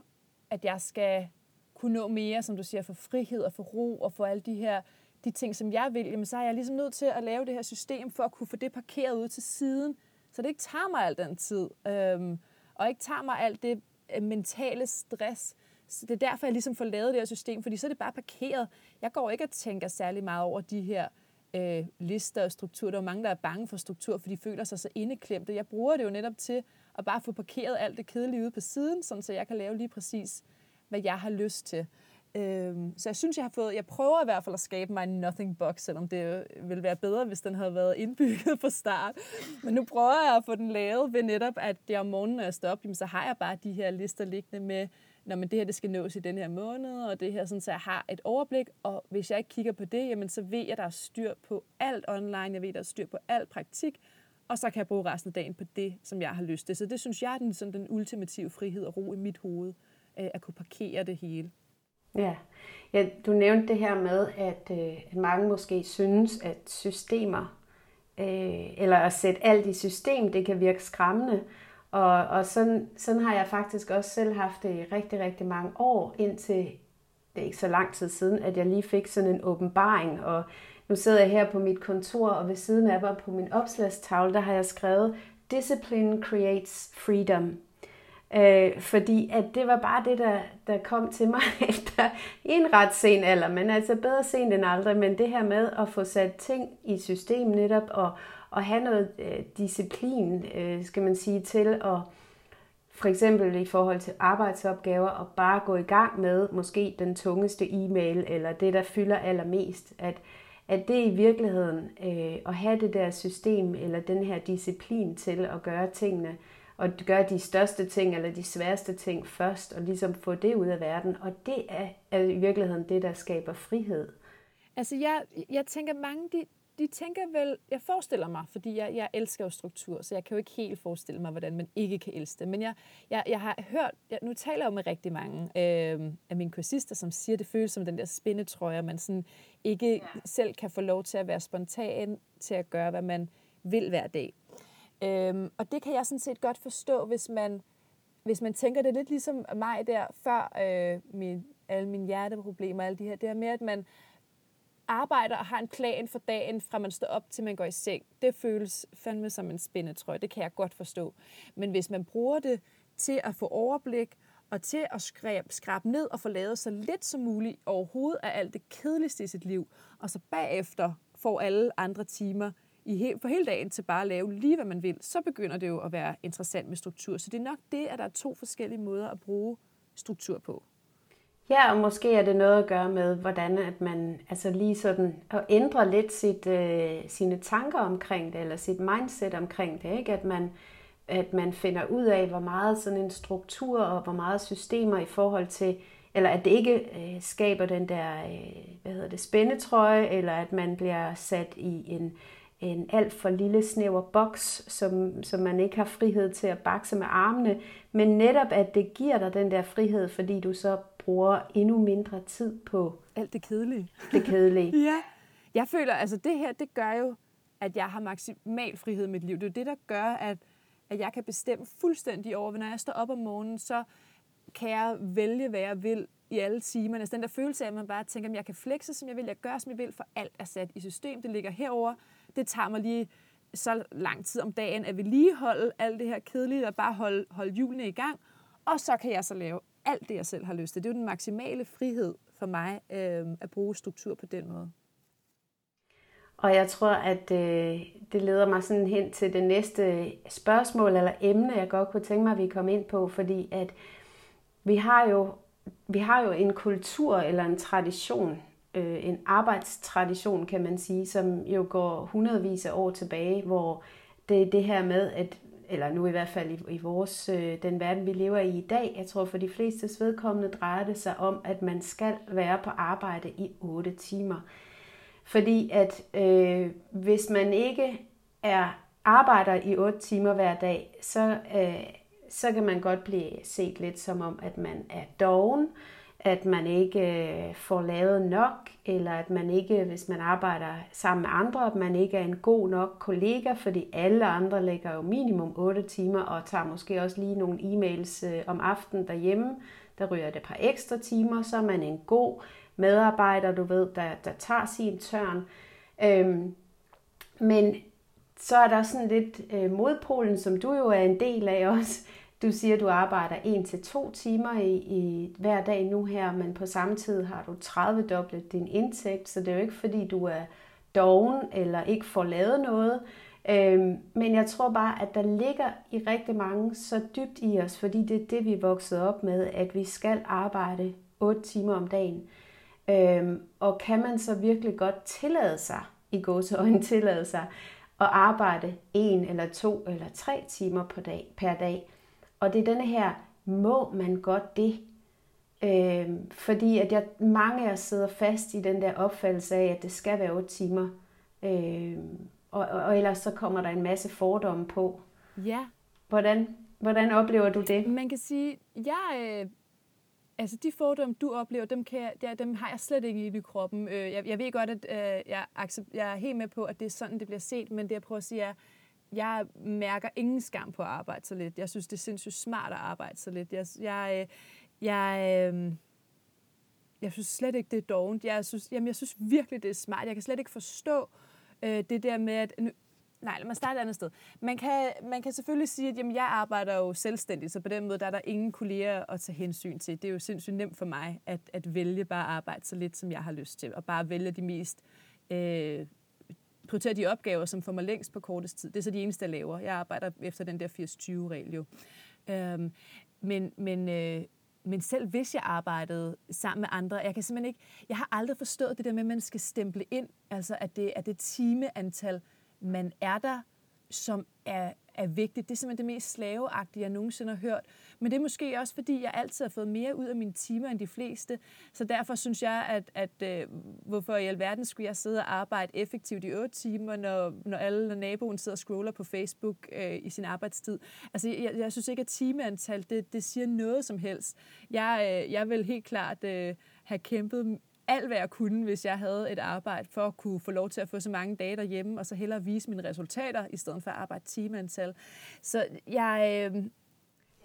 at jeg skal kunne nå mere, som du siger, for frihed og for ro og for alle de her de ting, som jeg vil, jamen så er jeg ligesom nødt til at lave det her system for at kunne få det parkeret ud til siden, så det ikke tager mig al den tid, øhm, og ikke tager mig alt det øh, mentale stress. Så det er derfor, jeg ligesom får lavet det her system, fordi så er det bare parkeret. Jeg går ikke og tænker særlig meget over de her øh, lister og struktur. Der er mange, der er bange for struktur, for de føler sig så indeklemte. Jeg bruger det jo netop til og bare få parkeret alt det kedelige ude på siden, sådan så jeg kan lave lige præcis, hvad jeg har lyst til. Øhm, så jeg synes, jeg har fået, jeg prøver i hvert fald at skabe mig en nothing box, selvom det ville være bedre, hvis den havde været indbygget fra start. Men nu prøver jeg at få den lavet ved netop, at det om morgenen, når jeg står op, så har jeg bare de her lister liggende med når men det her det skal nås i den her måned, og det her, sådan, så jeg har et overblik, og hvis jeg ikke kigger på det, jamen, så ved jeg, at der er styr på alt online, jeg ved, at der er styr på alt praktik, og så kan jeg bruge resten af dagen på det, som jeg har lyst til. Så det synes jeg er den, sådan, den ultimative frihed og ro i mit hoved, øh, at kunne parkere det hele. Ja. ja, du nævnte det her med, at, øh, at mange måske synes, at systemer, øh, eller at sætte alt i system, det kan virke skræmmende. Og, og sådan, sådan har jeg faktisk også selv haft det i rigtig, rigtig mange år, indtil det er ikke så lang tid siden, at jeg lige fik sådan en åbenbaring. Og nu sidder jeg her på mit kontor, og ved siden af mig på min opslagstavle, der har jeg skrevet, Discipline creates freedom. Øh, fordi at det var bare det, der, der kom til mig efter en ret sen alder, men altså bedre sent end aldrig, men det her med at få sat ting i system netop, og, og have noget øh, disciplin, øh, skal man sige, til at for eksempel i forhold til arbejdsopgaver, og bare gå i gang med måske den tungeste e-mail, eller det, der fylder allermest, at, at det i virkeligheden, øh, at have det der system, eller den her disciplin til at gøre tingene, og gøre de største ting eller de sværeste ting først, og ligesom få det ud af verden. Og det er, er i virkeligheden det, der skaber frihed. Altså jeg, jeg tænker, mange de, de tænker vel, jeg forestiller mig, fordi jeg, jeg elsker jo struktur, så jeg kan jo ikke helt forestille mig, hvordan man ikke kan elske det. Men jeg, jeg, jeg har hørt, jeg, nu taler jeg jo med rigtig mange øh, af mine kursister, som siger, at det føles som den der spændetrøje, man sådan ikke ja. selv kan få lov til at være spontan til at gøre, hvad man vil hver dag. Øhm, og det kan jeg sådan set godt forstå, hvis man, hvis man tænker det lidt ligesom mig der, før øh, min, alle mine hjerteproblemer og alle de her, det her med, at man arbejder og har en plan for dagen, fra man står op til man går i seng. Det føles fandme som en spændetrøje, det kan jeg godt forstå. Men hvis man bruger det til at få overblik, og til at skrabe, skrabe ned og få lavet så lidt som muligt overhovedet af alt det kedeligste i sit liv, og så bagefter får alle andre timer i he, for hele dagen til bare at lave lige, hvad man vil, så begynder det jo at være interessant med struktur. Så det er nok det, at der er to forskellige måder at bruge struktur på. Ja, og måske er det noget at gøre med, hvordan at man altså lige sådan at ændre lidt sit, øh, sine tanker omkring det, eller sit mindset omkring det, ikke? At man, at man finder ud af, hvor meget sådan en struktur og hvor meget systemer i forhold til, eller at det ikke øh, skaber den der, øh, hvad hedder det, spændetrøje, eller at man bliver sat i en, en alt for lille snæver boks, som, som man ikke har frihed til at bakse med armene, men netop at det giver dig den der frihed, fordi du så bruger endnu mindre tid på alt det kedelige. Det kedelige. ja. Jeg føler, altså det her, det gør jo, at jeg har maksimal frihed i mit liv. Det er jo det, der gør, at, at jeg kan bestemme fuldstændig over, når jeg står op om morgenen, så kan jeg vælge, hvad jeg vil i alle timerne. Altså den der følelse af, at man bare tænker, at jeg kan flexe, som jeg vil, jeg gør, som jeg vil, for alt er sat i system. Det ligger herover det tager mig lige så lang tid om dagen at vedligeholde alt det her kedelige, og bare holde, holde hjulene i gang, og så kan jeg så lave alt det, jeg selv har lyst til. Det er jo den maksimale frihed for mig øh, at bruge struktur på den måde. Og jeg tror, at øh, det leder mig sådan hen til det næste spørgsmål eller emne, jeg godt kunne tænke mig, at vi kom ind på, fordi at vi har jo, vi har jo en kultur eller en tradition øh, en arbejdstradition, kan man sige, som jo går hundredvis af år tilbage, hvor det er det her med, at eller nu i hvert fald i, i vores, øh, den verden, vi lever i i dag, jeg tror for de fleste vedkommende drejer det sig om, at man skal være på arbejde i 8 timer. Fordi at øh, hvis man ikke er arbejder i 8 timer hver dag, så, øh, så kan man godt blive set lidt som om, at man er doven, at man ikke øh, får lavet nok, eller at man ikke, hvis man arbejder sammen med andre, at man ikke er en god nok kollega, fordi alle andre lægger jo minimum 8 timer og tager måske også lige nogle e-mails øh, om aftenen derhjemme. Der ryger det et par ekstra timer, så er man en god medarbejder, du ved, der, der tager sin tørn. Øhm, men så er der sådan lidt øh, modpolen, som du jo er en del af også, du siger, at du arbejder 1 til to timer i, i hver dag nu her, men på samme tid har du 30 dobbelt din indtægt, så det er jo ikke fordi, du er doven eller ikke får lavet noget. Øhm, men jeg tror bare, at der ligger i rigtig mange så dybt i os, fordi det er det, vi er vokset op med, at vi skal arbejde 8 timer om dagen. Øhm, og kan man så virkelig godt tillade sig, i gåseøjne tillade sig, at arbejde en eller to eller tre timer på dag, per dag, og det er denne her, må man godt det? Øh, fordi at jeg, mange af os sidder fast i den der opfattelse af, at det skal være 8 timer. Øh, og, og, og ellers så kommer der en masse fordomme på. Ja. Hvordan, hvordan oplever du det? Man kan sige, jeg, øh, altså de fordomme, du oplever, dem, kan jeg, der, dem har jeg slet ikke i kroppen. Øh, jeg, jeg ved godt, at øh, jeg, jeg er helt med på, at det er sådan, det bliver set, men det jeg prøver at sige er, jeg mærker ingen skam på at arbejde så lidt. Jeg synes, det er sindssygt smart at arbejde så lidt. Jeg, jeg, øh, jeg, øh, jeg synes slet ikke, det er dovent. Jeg synes, jamen, jeg synes virkelig, det er smart. Jeg kan slet ikke forstå øh, det der med, at... Nej, lad mig starte et andet sted. Man kan, man kan selvfølgelig sige, at jamen, jeg arbejder jo selvstændigt, så på den måde der er der ingen kolleger at tage hensyn til. Det er jo sindssygt nemt for mig at, at vælge bare at arbejde så lidt, som jeg har lyst til, og bare vælge de mest... Øh, prioritere de opgaver, som får mig længst på kortest tid. Det er så de eneste, jeg laver. Jeg arbejder efter den der 80-20-regel jo. Øhm, men, men, øh, men selv hvis jeg arbejdede sammen med andre, jeg kan simpelthen ikke, jeg har aldrig forstået det der med, at man skal stemple ind, altså at det er det timeantal, man er der, som er, er vigtigt. Det er simpelthen det mest slaveagtige, jeg nogensinde har hørt. Men det er måske også, fordi jeg altid har fået mere ud af mine timer end de fleste. Så derfor synes jeg, at, at øh, hvorfor i alverden skulle jeg sidde og arbejde effektivt i 8 timer, når, når alle når naboen sidder og scroller på Facebook øh, i sin arbejdstid. Altså, jeg, jeg synes ikke, at timeantal, det, det siger noget som helst. Jeg, øh, jeg vil helt klart øh, have kæmpet alt, hvad jeg kunne, hvis jeg havde et arbejde, for at kunne få lov til at få så mange dage derhjemme, og så hellere vise mine resultater, i stedet for at arbejde timeantal. Så jeg... Øh...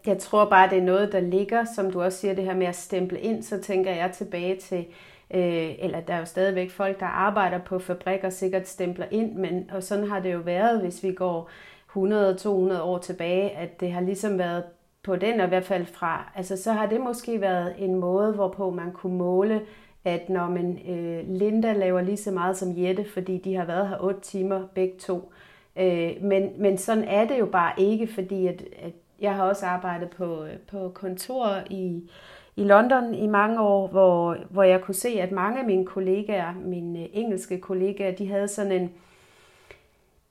Jeg tror bare, det er noget, der ligger, som du også siger, det her med at stemple ind, så tænker jeg tilbage til, øh, eller der er jo stadigvæk folk, der arbejder på fabrikker, sikkert stempler ind, men og sådan har det jo været, hvis vi går 100-200 år tilbage, at det har ligesom været på den, og i hvert fald fra, altså så har det måske været en måde, hvorpå man kunne måle at når man øh, Linda laver lige så meget som Jette, fordi de har været her 8 timer begge to. Øh, men, men sådan er det jo bare ikke, fordi at, at jeg har også arbejdet på, øh, på kontor i, i London i mange år, hvor, hvor jeg kunne se, at mange af mine kollegaer, mine øh, engelske kollegaer, de havde sådan en,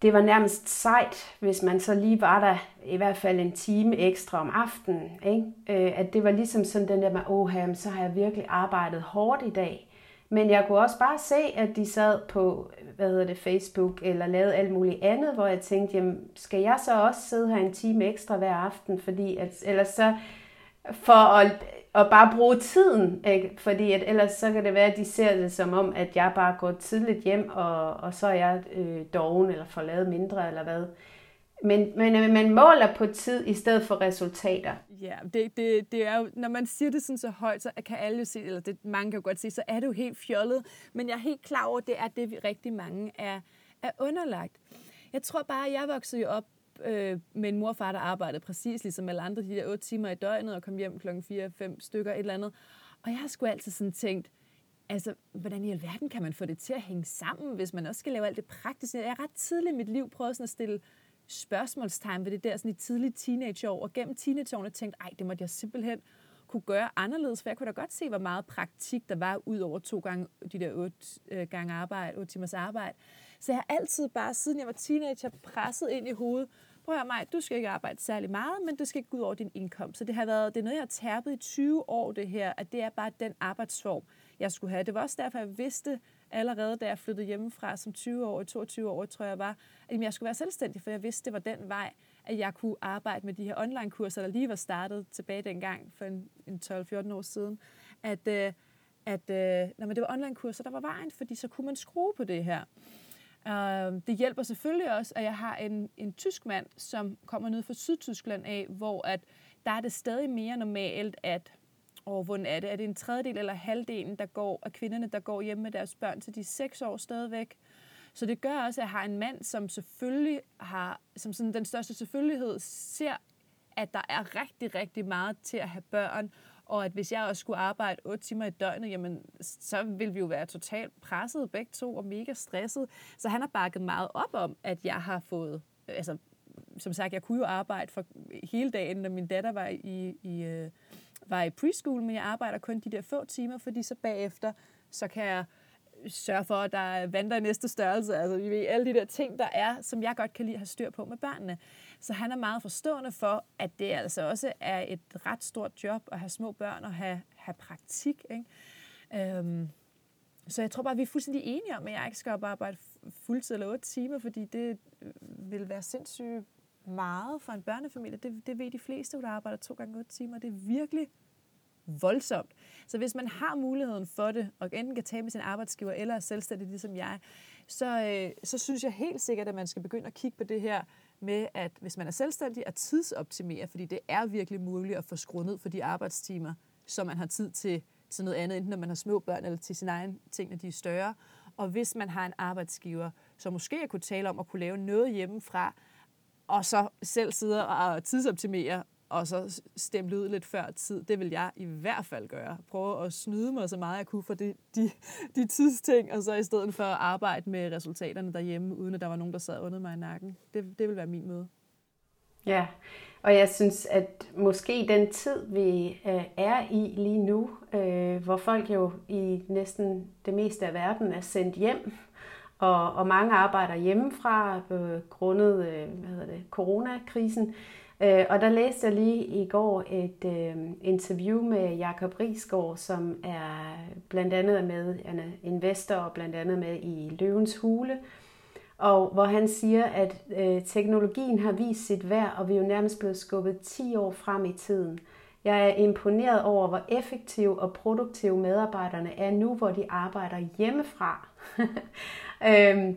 det var nærmest sejt, hvis man så lige var der i hvert fald en time ekstra om aftenen. Ikke? Øh, at det var ligesom sådan den der med, åh, så har jeg virkelig arbejdet hårdt i dag. Men jeg kunne også bare se, at de sad på hvad hedder det, Facebook eller lavede alt muligt andet, hvor jeg tænkte, jamen, skal jeg så også sidde her en time ekstra hver aften? Fordi at, ellers så for at at bare bruge tiden, ikke? fordi at ellers så kan det være, at de ser det som om, at jeg bare går tidligt hjem, og, og så er jeg øh, doven, eller får lavet mindre, eller hvad. Men, men øh, man måler på tid i stedet for resultater. Ja, det, det, det er jo, når man siger det sådan så højt, så kan alle jo se, eller det, mange kan jo godt se, så er det jo helt fjollet. Men jeg er helt klar over, at det er det, vi rigtig mange er, er underlagt. Jeg tror bare, at jeg voksede jo op øh, med en mor og far, der arbejdede præcis ligesom alle andre, de der otte timer i døgnet, og kom hjem klokken 4-5 stykker, et eller andet. Og jeg har sgu altid sådan tænkt, altså, hvordan i alverden kan man få det til at hænge sammen, hvis man også skal lave alt det praktiske? Jeg har ret tidligt i mit liv prøvet sådan at stille spørgsmålstegn ved det der sådan i tidlige teenageår, og gennem teenageårene tænkte, ej, det måtte jeg simpelthen kunne gøre anderledes, for jeg kunne da godt se, hvor meget praktik der var ud over to gange de der otte øh, gange arbejde, otte timers arbejde. Så jeg har altid bare, siden jeg var teenager, presset ind i hovedet, prøv at mig, du skal ikke arbejde særlig meget, men det skal ikke gå ud over din indkomst. Så det har været, det er noget, jeg har tærpet i 20 år, det her, at det er bare den arbejdsform, jeg skulle have. Det var også derfor, jeg vidste allerede, da jeg flyttede hjemmefra som 20 år, 22 år, tror jeg var, at jeg skulle være selvstændig, for jeg vidste, det var den vej, at jeg kunne arbejde med de her online-kurser, der lige var startet tilbage dengang for en, en 12-14 år siden. At, øh, at øh, når det var online-kurser, der var vejen, fordi så kunne man skrue på det her. Øh, det hjælper selvfølgelig også, at jeg har en, en tysk mand, som kommer ned fra Sydtyskland af, hvor at der er det stadig mere normalt, at og hvordan er det? Er det en tredjedel eller halvdelen der går, af kvinderne, der går hjem med deres børn til de seks år stadigvæk? Så det gør også, at jeg har en mand, som selvfølgelig har, som sådan den største selvfølgelighed, ser, at der er rigtig, rigtig meget til at have børn, og at hvis jeg også skulle arbejde 8 timer i døgnet, jamen, så ville vi jo være totalt presset begge to og mega stresset. Så han har bakket meget op om, at jeg har fået, altså som sagt, jeg kunne jo arbejde for hele dagen, når min datter var i, i, øh, var i preschool, men jeg arbejder kun de der få timer, fordi så bagefter, så kan jeg sørge for, at der er vand der i næste størrelse. Altså, vi ved alle de der ting, der er, som jeg godt kan lide at have styr på med børnene. Så han er meget forstående for, at det altså også er et ret stort job at have små børn og have, have praktik. Ikke? Øhm, så jeg tror bare, vi er fuldstændig enige om, at jeg ikke skal op og arbejde fuldtid eller otte timer, fordi det øh, vil være sindssygt meget for en børnefamilie. Det, det ved de fleste, der arbejder to gange otte timer. Det er virkelig voldsomt. Så hvis man har muligheden for det, og enten kan tage med sin arbejdsgiver eller er selvstændig ligesom jeg, så, øh, så synes jeg helt sikkert, at man skal begynde at kigge på det her med, at hvis man er selvstændig, at tidsoptimere, fordi det er virkelig muligt at få skruet ned for de arbejdstimer, så man har tid til, til noget andet, enten når man har små børn eller til sin egen ting, når de er større. Og hvis man har en arbejdsgiver, så måske jeg kunne tale om at kunne lave noget hjemmefra, og så selv sidde og tidsoptimere og så stemple ud lidt før tid. Det vil jeg i hvert fald gøre. Prøve at snyde mig så meget jeg kunne for de, de, de tidsting, og så i stedet for at arbejde med resultaterne derhjemme, uden at der var nogen, der sad under mig i nakken. Det, det vil være min måde. Ja, og jeg synes, at måske den tid, vi øh, er i lige nu, øh, hvor folk jo i næsten det meste af verden er sendt hjem, og, og mange arbejder hjemmefra øh, grundet øh, hvad hedder det, coronakrisen, Øh, og der læste jeg lige i går et øh, interview med Jakob Risgaard, som er blandt andet med, han er investor og blandt andet med i Løvens Hule, og hvor han siger, at øh, teknologien har vist sit værd, og vi er jo nærmest blevet skubbet 10 år frem i tiden. Jeg er imponeret over, hvor effektive og produktive medarbejderne er nu, hvor de arbejder hjemmefra. øhm,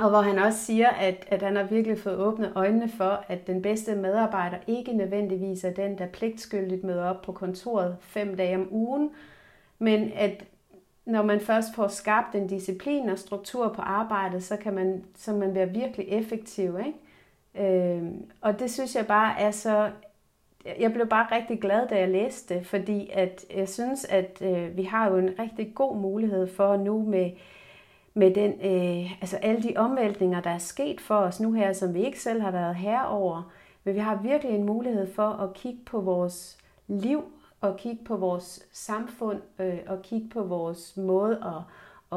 og hvor han også siger, at, at han har virkelig fået åbnet øjnene for, at den bedste medarbejder ikke nødvendigvis er den, der pligtskyldigt møder op på kontoret fem dage om ugen, men at når man først får skabt en disciplin og struktur på arbejdet, så kan man, så man være virkelig effektiv. Ikke? Øhm, og det synes jeg bare er så... Jeg blev bare rigtig glad, da jeg læste det, fordi at jeg synes, at øh, vi har jo en rigtig god mulighed for nu med med den, øh, altså alle de omvæltninger, der er sket for os nu her, som vi ikke selv har været herover. Men vi har virkelig en mulighed for at kigge på vores liv, og kigge på vores samfund, øh, og kigge på vores måde at,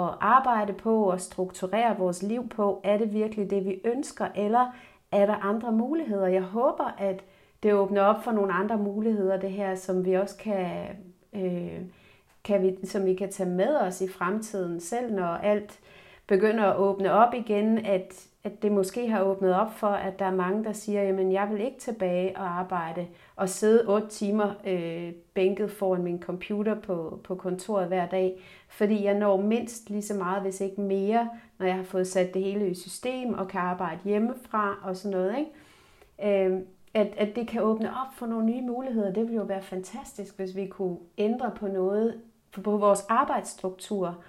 at arbejde på, og strukturere vores liv på. Er det virkelig det, vi ønsker, eller er der andre muligheder? Jeg håber, at det åbner op for nogle andre muligheder, det her, som vi også kan... Øh, kan vi, som vi kan tage med os i fremtiden, selv når alt begynder at åbne op igen, at, at det måske har åbnet op for, at der er mange, der siger, jamen jeg vil ikke tilbage og arbejde og sidde otte timer øh, bænket foran min computer på, på kontoret hver dag, fordi jeg når mindst lige så meget, hvis ikke mere, når jeg har fået sat det hele i system og kan arbejde hjemmefra og sådan noget. Ikke? Øh, at, at det kan åbne op for nogle nye muligheder. Det ville jo være fantastisk, hvis vi kunne ændre på noget på vores arbejdsstruktur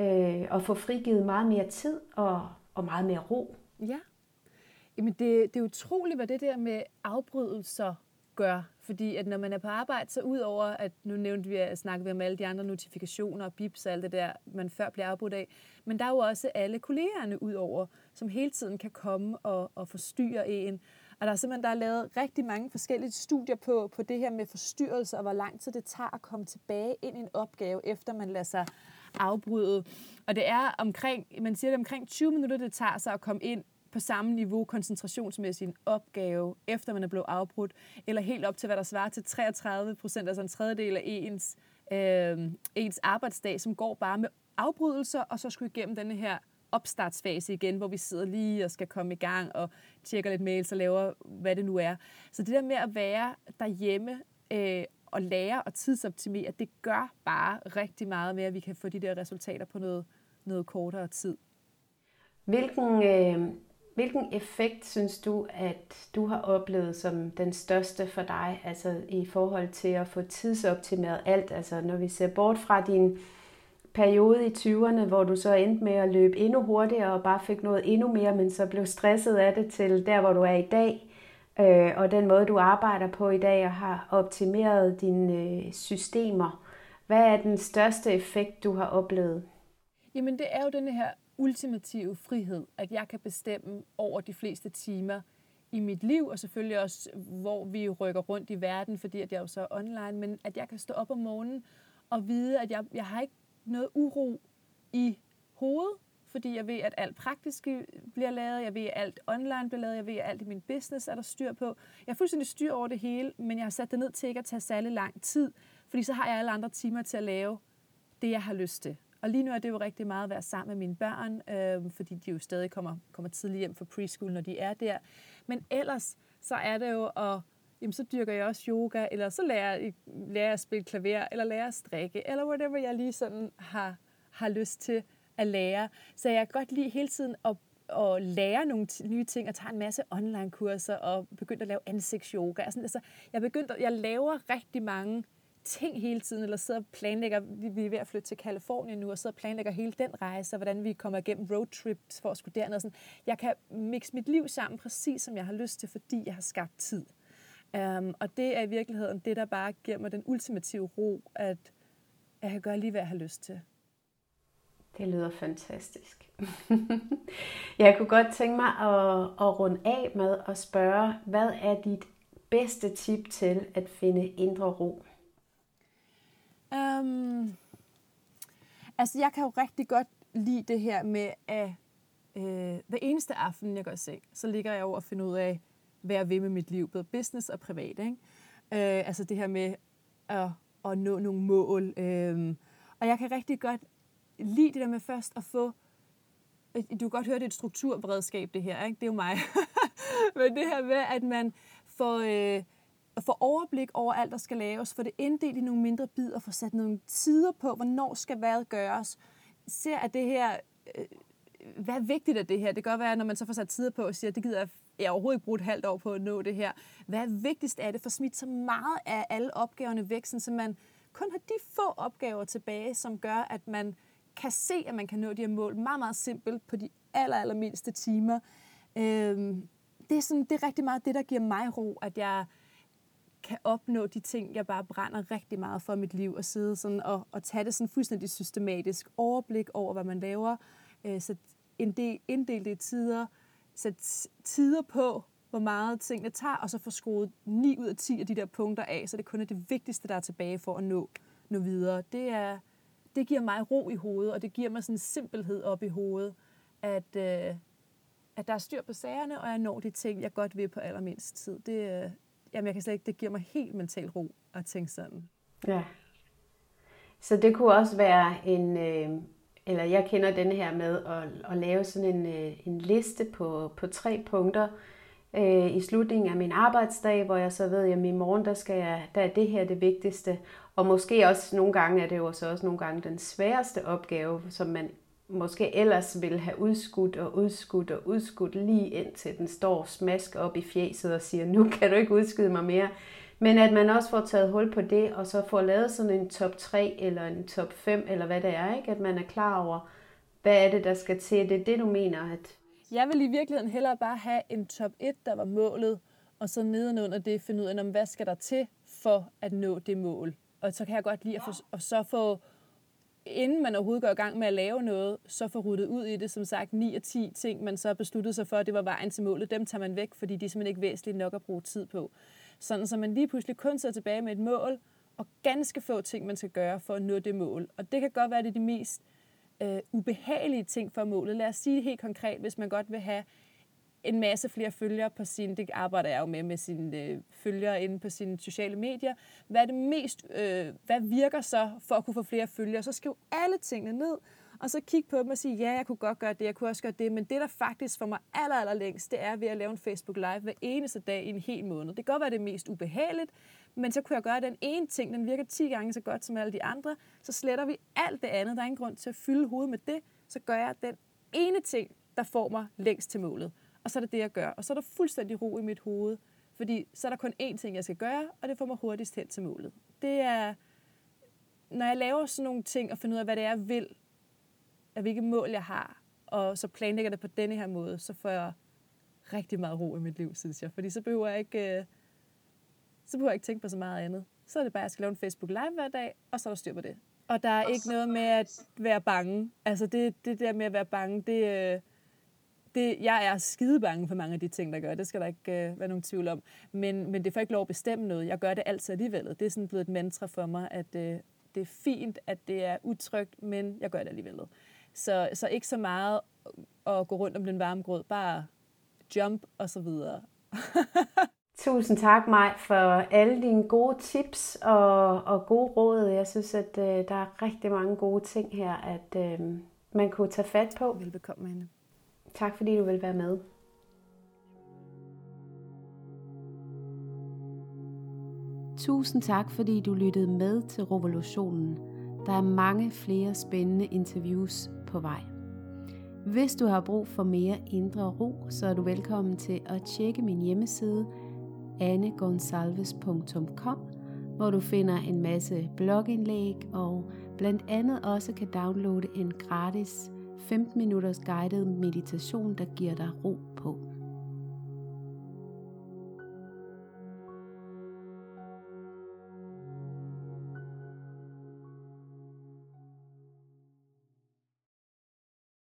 øh, og få frigivet meget mere tid og, og meget mere ro. Ja. Jamen det, det er utroligt, hvad det der med afbrydelser gør. Fordi at når man er på arbejde, så ud over, at nu nævnte vi, at snakke vi om alle de andre notifikationer og bips og alt det der, man før bliver afbrudt af. Men der er jo også alle kollegerne ud over, som hele tiden kan komme og, og forstyrre en. Og der er simpelthen der er lavet rigtig mange forskellige studier på, på det her med forstyrrelse, og hvor lang tid det tager at komme tilbage ind i en opgave, efter man lader sig afbryde. Og det er omkring, man siger det omkring 20 minutter, det tager sig at komme ind på samme niveau koncentrationsmæssigt en opgave, efter man er blevet afbrudt, eller helt op til, hvad der svarer til 33 procent, altså en tredjedel af ens, øh, ens arbejdsdag, som går bare med afbrydelser, og så skulle igennem denne her opstartsfase igen, hvor vi sidder lige og skal komme i gang og tjekker lidt mails og laver, hvad det nu er. Så det der med at være derhjemme øh, og lære og tidsoptimere, det gør bare rigtig meget med, at vi kan få de der resultater på noget, noget kortere tid. Hvilken, øh, hvilken effekt synes du, at du har oplevet som den største for dig, altså i forhold til at få tidsoptimeret alt? Altså når vi ser bort fra din periode i 20'erne, hvor du så endte med at løbe endnu hurtigere og bare fik noget endnu mere, men så blev stresset af det til der, hvor du er i dag. Øh, og den måde, du arbejder på i dag og har optimeret dine øh, systemer. Hvad er den største effekt, du har oplevet? Jamen det er jo den her ultimative frihed, at jeg kan bestemme over de fleste timer i mit liv, og selvfølgelig også, hvor vi rykker rundt i verden, fordi at jeg er jo så online, men at jeg kan stå op om morgenen og vide, at jeg, jeg har ikke noget uro i hovedet, fordi jeg ved, at alt praktisk bliver lavet, jeg ved, at alt online bliver lavet, jeg ved, at alt i min business er der styr på. Jeg har fuldstændig styr over det hele, men jeg har sat det ned til ikke at tage særlig lang tid, fordi så har jeg alle andre timer til at lave det, jeg har lyst til. Og lige nu er det jo rigtig meget at være sammen med mine børn, øh, fordi de jo stadig kommer, kommer tidligt hjem fra preschool, når de er der. Men ellers, så er det jo at jamen så dyrker jeg også yoga, eller så lærer jeg, lærer jeg at spille klaver, eller lærer at strikke, eller whatever jeg lige sådan har, har lyst til at lære. Så jeg kan godt lide hele tiden at, at lære nogle nye ting, og tage en masse online-kurser, og begynde at lave ansigtsyoga. Altså, altså, jeg, begyndte, jeg laver rigtig mange ting hele tiden, eller sidder og planlægger, vi er ved at flytte til Kalifornien nu, og sidder og planlægger hele den rejse, og hvordan vi kommer igennem roadtrips for at skulle derned. Sådan. Jeg kan mixe mit liv sammen præcis, som jeg har lyst til, fordi jeg har skabt tid. Um, og det er i virkeligheden det, der bare giver mig den ultimative ro, at jeg kan gøre lige, hvad jeg har lyst til. Det lyder fantastisk. jeg kunne godt tænke mig at, at runde af med at spørge, hvad er dit bedste tip til at finde indre ro? Um, altså, jeg kan jo rigtig godt lide det her med, at øh, hver eneste aften, jeg går i seng, så ligger jeg over og finder ud af, hvad jeg vil med mit liv, både business og privat. Ikke? Øh, altså det her med at, at nå nogle mål. Øh, og jeg kan rigtig godt lide det der med først at få øh, du kan godt høre, det er et strukturberedskab, det her. Ikke? Det er jo mig. Men det her med, at man får, øh, får overblik over alt, der skal laves, får det inddelt i nogle mindre bidder, får sat nogle tider på, hvornår skal hvad gøres. Ser, at det her... Øh, hvad er vigtigt af det her? Det kan godt være, når man så får sat tider på og siger, det gider jeg jeg har overhovedet ikke brugt et halvt år på at nå det her. Hvad er vigtigst af det? For smidt så meget af alle opgaverne væk, så man kun har de få opgaver tilbage, som gør, at man kan se, at man kan nå de her mål meget, meget simpelt på de aller, aller mindste timer. Øhm, det, er sådan, det er rigtig meget det, der giver mig ro, at jeg kan opnå de ting, jeg bare brænder rigtig meget for mit liv, og sidde sådan og, og tage det sådan fuldstændig systematisk overblik over, hvad man laver, øh, så inddel, inddel det i tider, sætte tider på, hvor meget tingene tager, og så få skruet 9 ud af 10 af de der punkter af, så det kun er det vigtigste, der er tilbage for at nå, nå videre. Det, er, det giver mig ro i hovedet, og det giver mig sådan en simpelhed op i hovedet, at, øh, at der er styr på sagerne, og jeg når de ting, jeg godt vil på allermindst tid. Det, øh, jamen jeg kan slet ikke, det giver mig helt mental ro at tænke sådan. Ja. Så det kunne også være en, øh, eller jeg kender den her med at, at lave sådan en, øh, en liste på, på tre punkter øh, i slutningen af min arbejdsdag, hvor jeg så ved, at i morgen der, skal jeg, der er det her det vigtigste. Og måske også nogle gange er det jo så også nogle gange den sværeste opgave, som man måske ellers ville have udskudt og udskudt og udskudt lige indtil den står smask op i fjeset og siger, nu kan du ikke udskyde mig mere. Men at man også får taget hul på det, og så får lavet sådan en top 3 eller en top 5, eller hvad det er, ikke? At man er klar over, hvad er det, der skal til. Det er det, du mener, at... Jeg vil i virkeligheden hellere bare have en top 1, der var målet, og så nedenunder det finde ud af, hvad skal der til for at nå det mål. Og så kan jeg godt lide at, få, og så få, inden man overhovedet går i gang med at lave noget, så få ryddet ud i det, som sagt, 9 af 10 ting, man så har besluttet sig for, at det var vejen til målet. Dem tager man væk, fordi de er simpelthen ikke væsentligt nok at bruge tid på. Sådan så man lige pludselig kun sidder tilbage med et mål, og ganske få ting, man skal gøre for at nå det mål. Og det kan godt være, det er de mest øh, ubehagelige ting for målet. Lad os sige det helt konkret, hvis man godt vil have en masse flere følgere på sin, det arbejder jeg jo med, med sine øh, følgere inde på sine sociale medier. Hvad er det mest, øh, hvad virker så for at kunne få flere følgere? Så skriv alle tingene ned, og så kigge på dem og sige, ja, jeg kunne godt gøre det, jeg kunne også gøre det, men det, der faktisk for mig aller, aller længst, det er ved at lave en Facebook Live hver eneste dag i en hel måned. Det kan godt være det mest ubehageligt, men så kunne jeg gøre den ene ting, den virker 10 gange så godt som alle de andre, så sletter vi alt det andet. Der er ingen grund til at fylde hovedet med det, så gør jeg den ene ting, der får mig længst til målet. Og så er det det, jeg gør. Og så er der fuldstændig ro i mit hoved, fordi så er der kun én ting, jeg skal gøre, og det får mig hurtigst hen til målet. Det er, når jeg laver sådan nogle ting og finder ud af, hvad det er, jeg vil, af hvilke mål jeg har, og så planlægger det på denne her måde, så får jeg rigtig meget ro i mit liv, synes jeg. Fordi så behøver jeg ikke, øh, så behøver jeg ikke tænke på så meget andet. Så er det bare, at jeg skal lave en Facebook Live hver dag, og så er der styr på det. Og der er ikke noget med at være bange. Altså det, det der med at være bange, det, øh, det, jeg er skide bange for mange af de ting, der gør. Det skal der ikke øh, være nogen tvivl om. Men, men det får ikke lov at bestemme noget. Jeg gør det altid alligevel. Det er sådan blevet et mantra for mig, at øh, det er fint, at det er utrygt, men jeg gør det alligevel. Så, så ikke så meget at gå rundt om den varme grød, bare jump og så videre. Tusind tak, Maj, for alle dine gode tips og, og gode råd. Jeg synes, at øh, der er rigtig mange gode ting her, at øh, man kunne tage fat på. Velbekomme, Anne. Tak fordi du vil være med. Tusind tak, fordi du lyttede med til Revolutionen. Der er mange flere spændende interviews på vej. Hvis du har brug for mere indre ro, så er du velkommen til at tjekke min hjemmeside annegonsalves.com, hvor du finder en masse blogindlæg og blandt andet også kan downloade en gratis 15 minutters guided meditation, der giver dig ro på.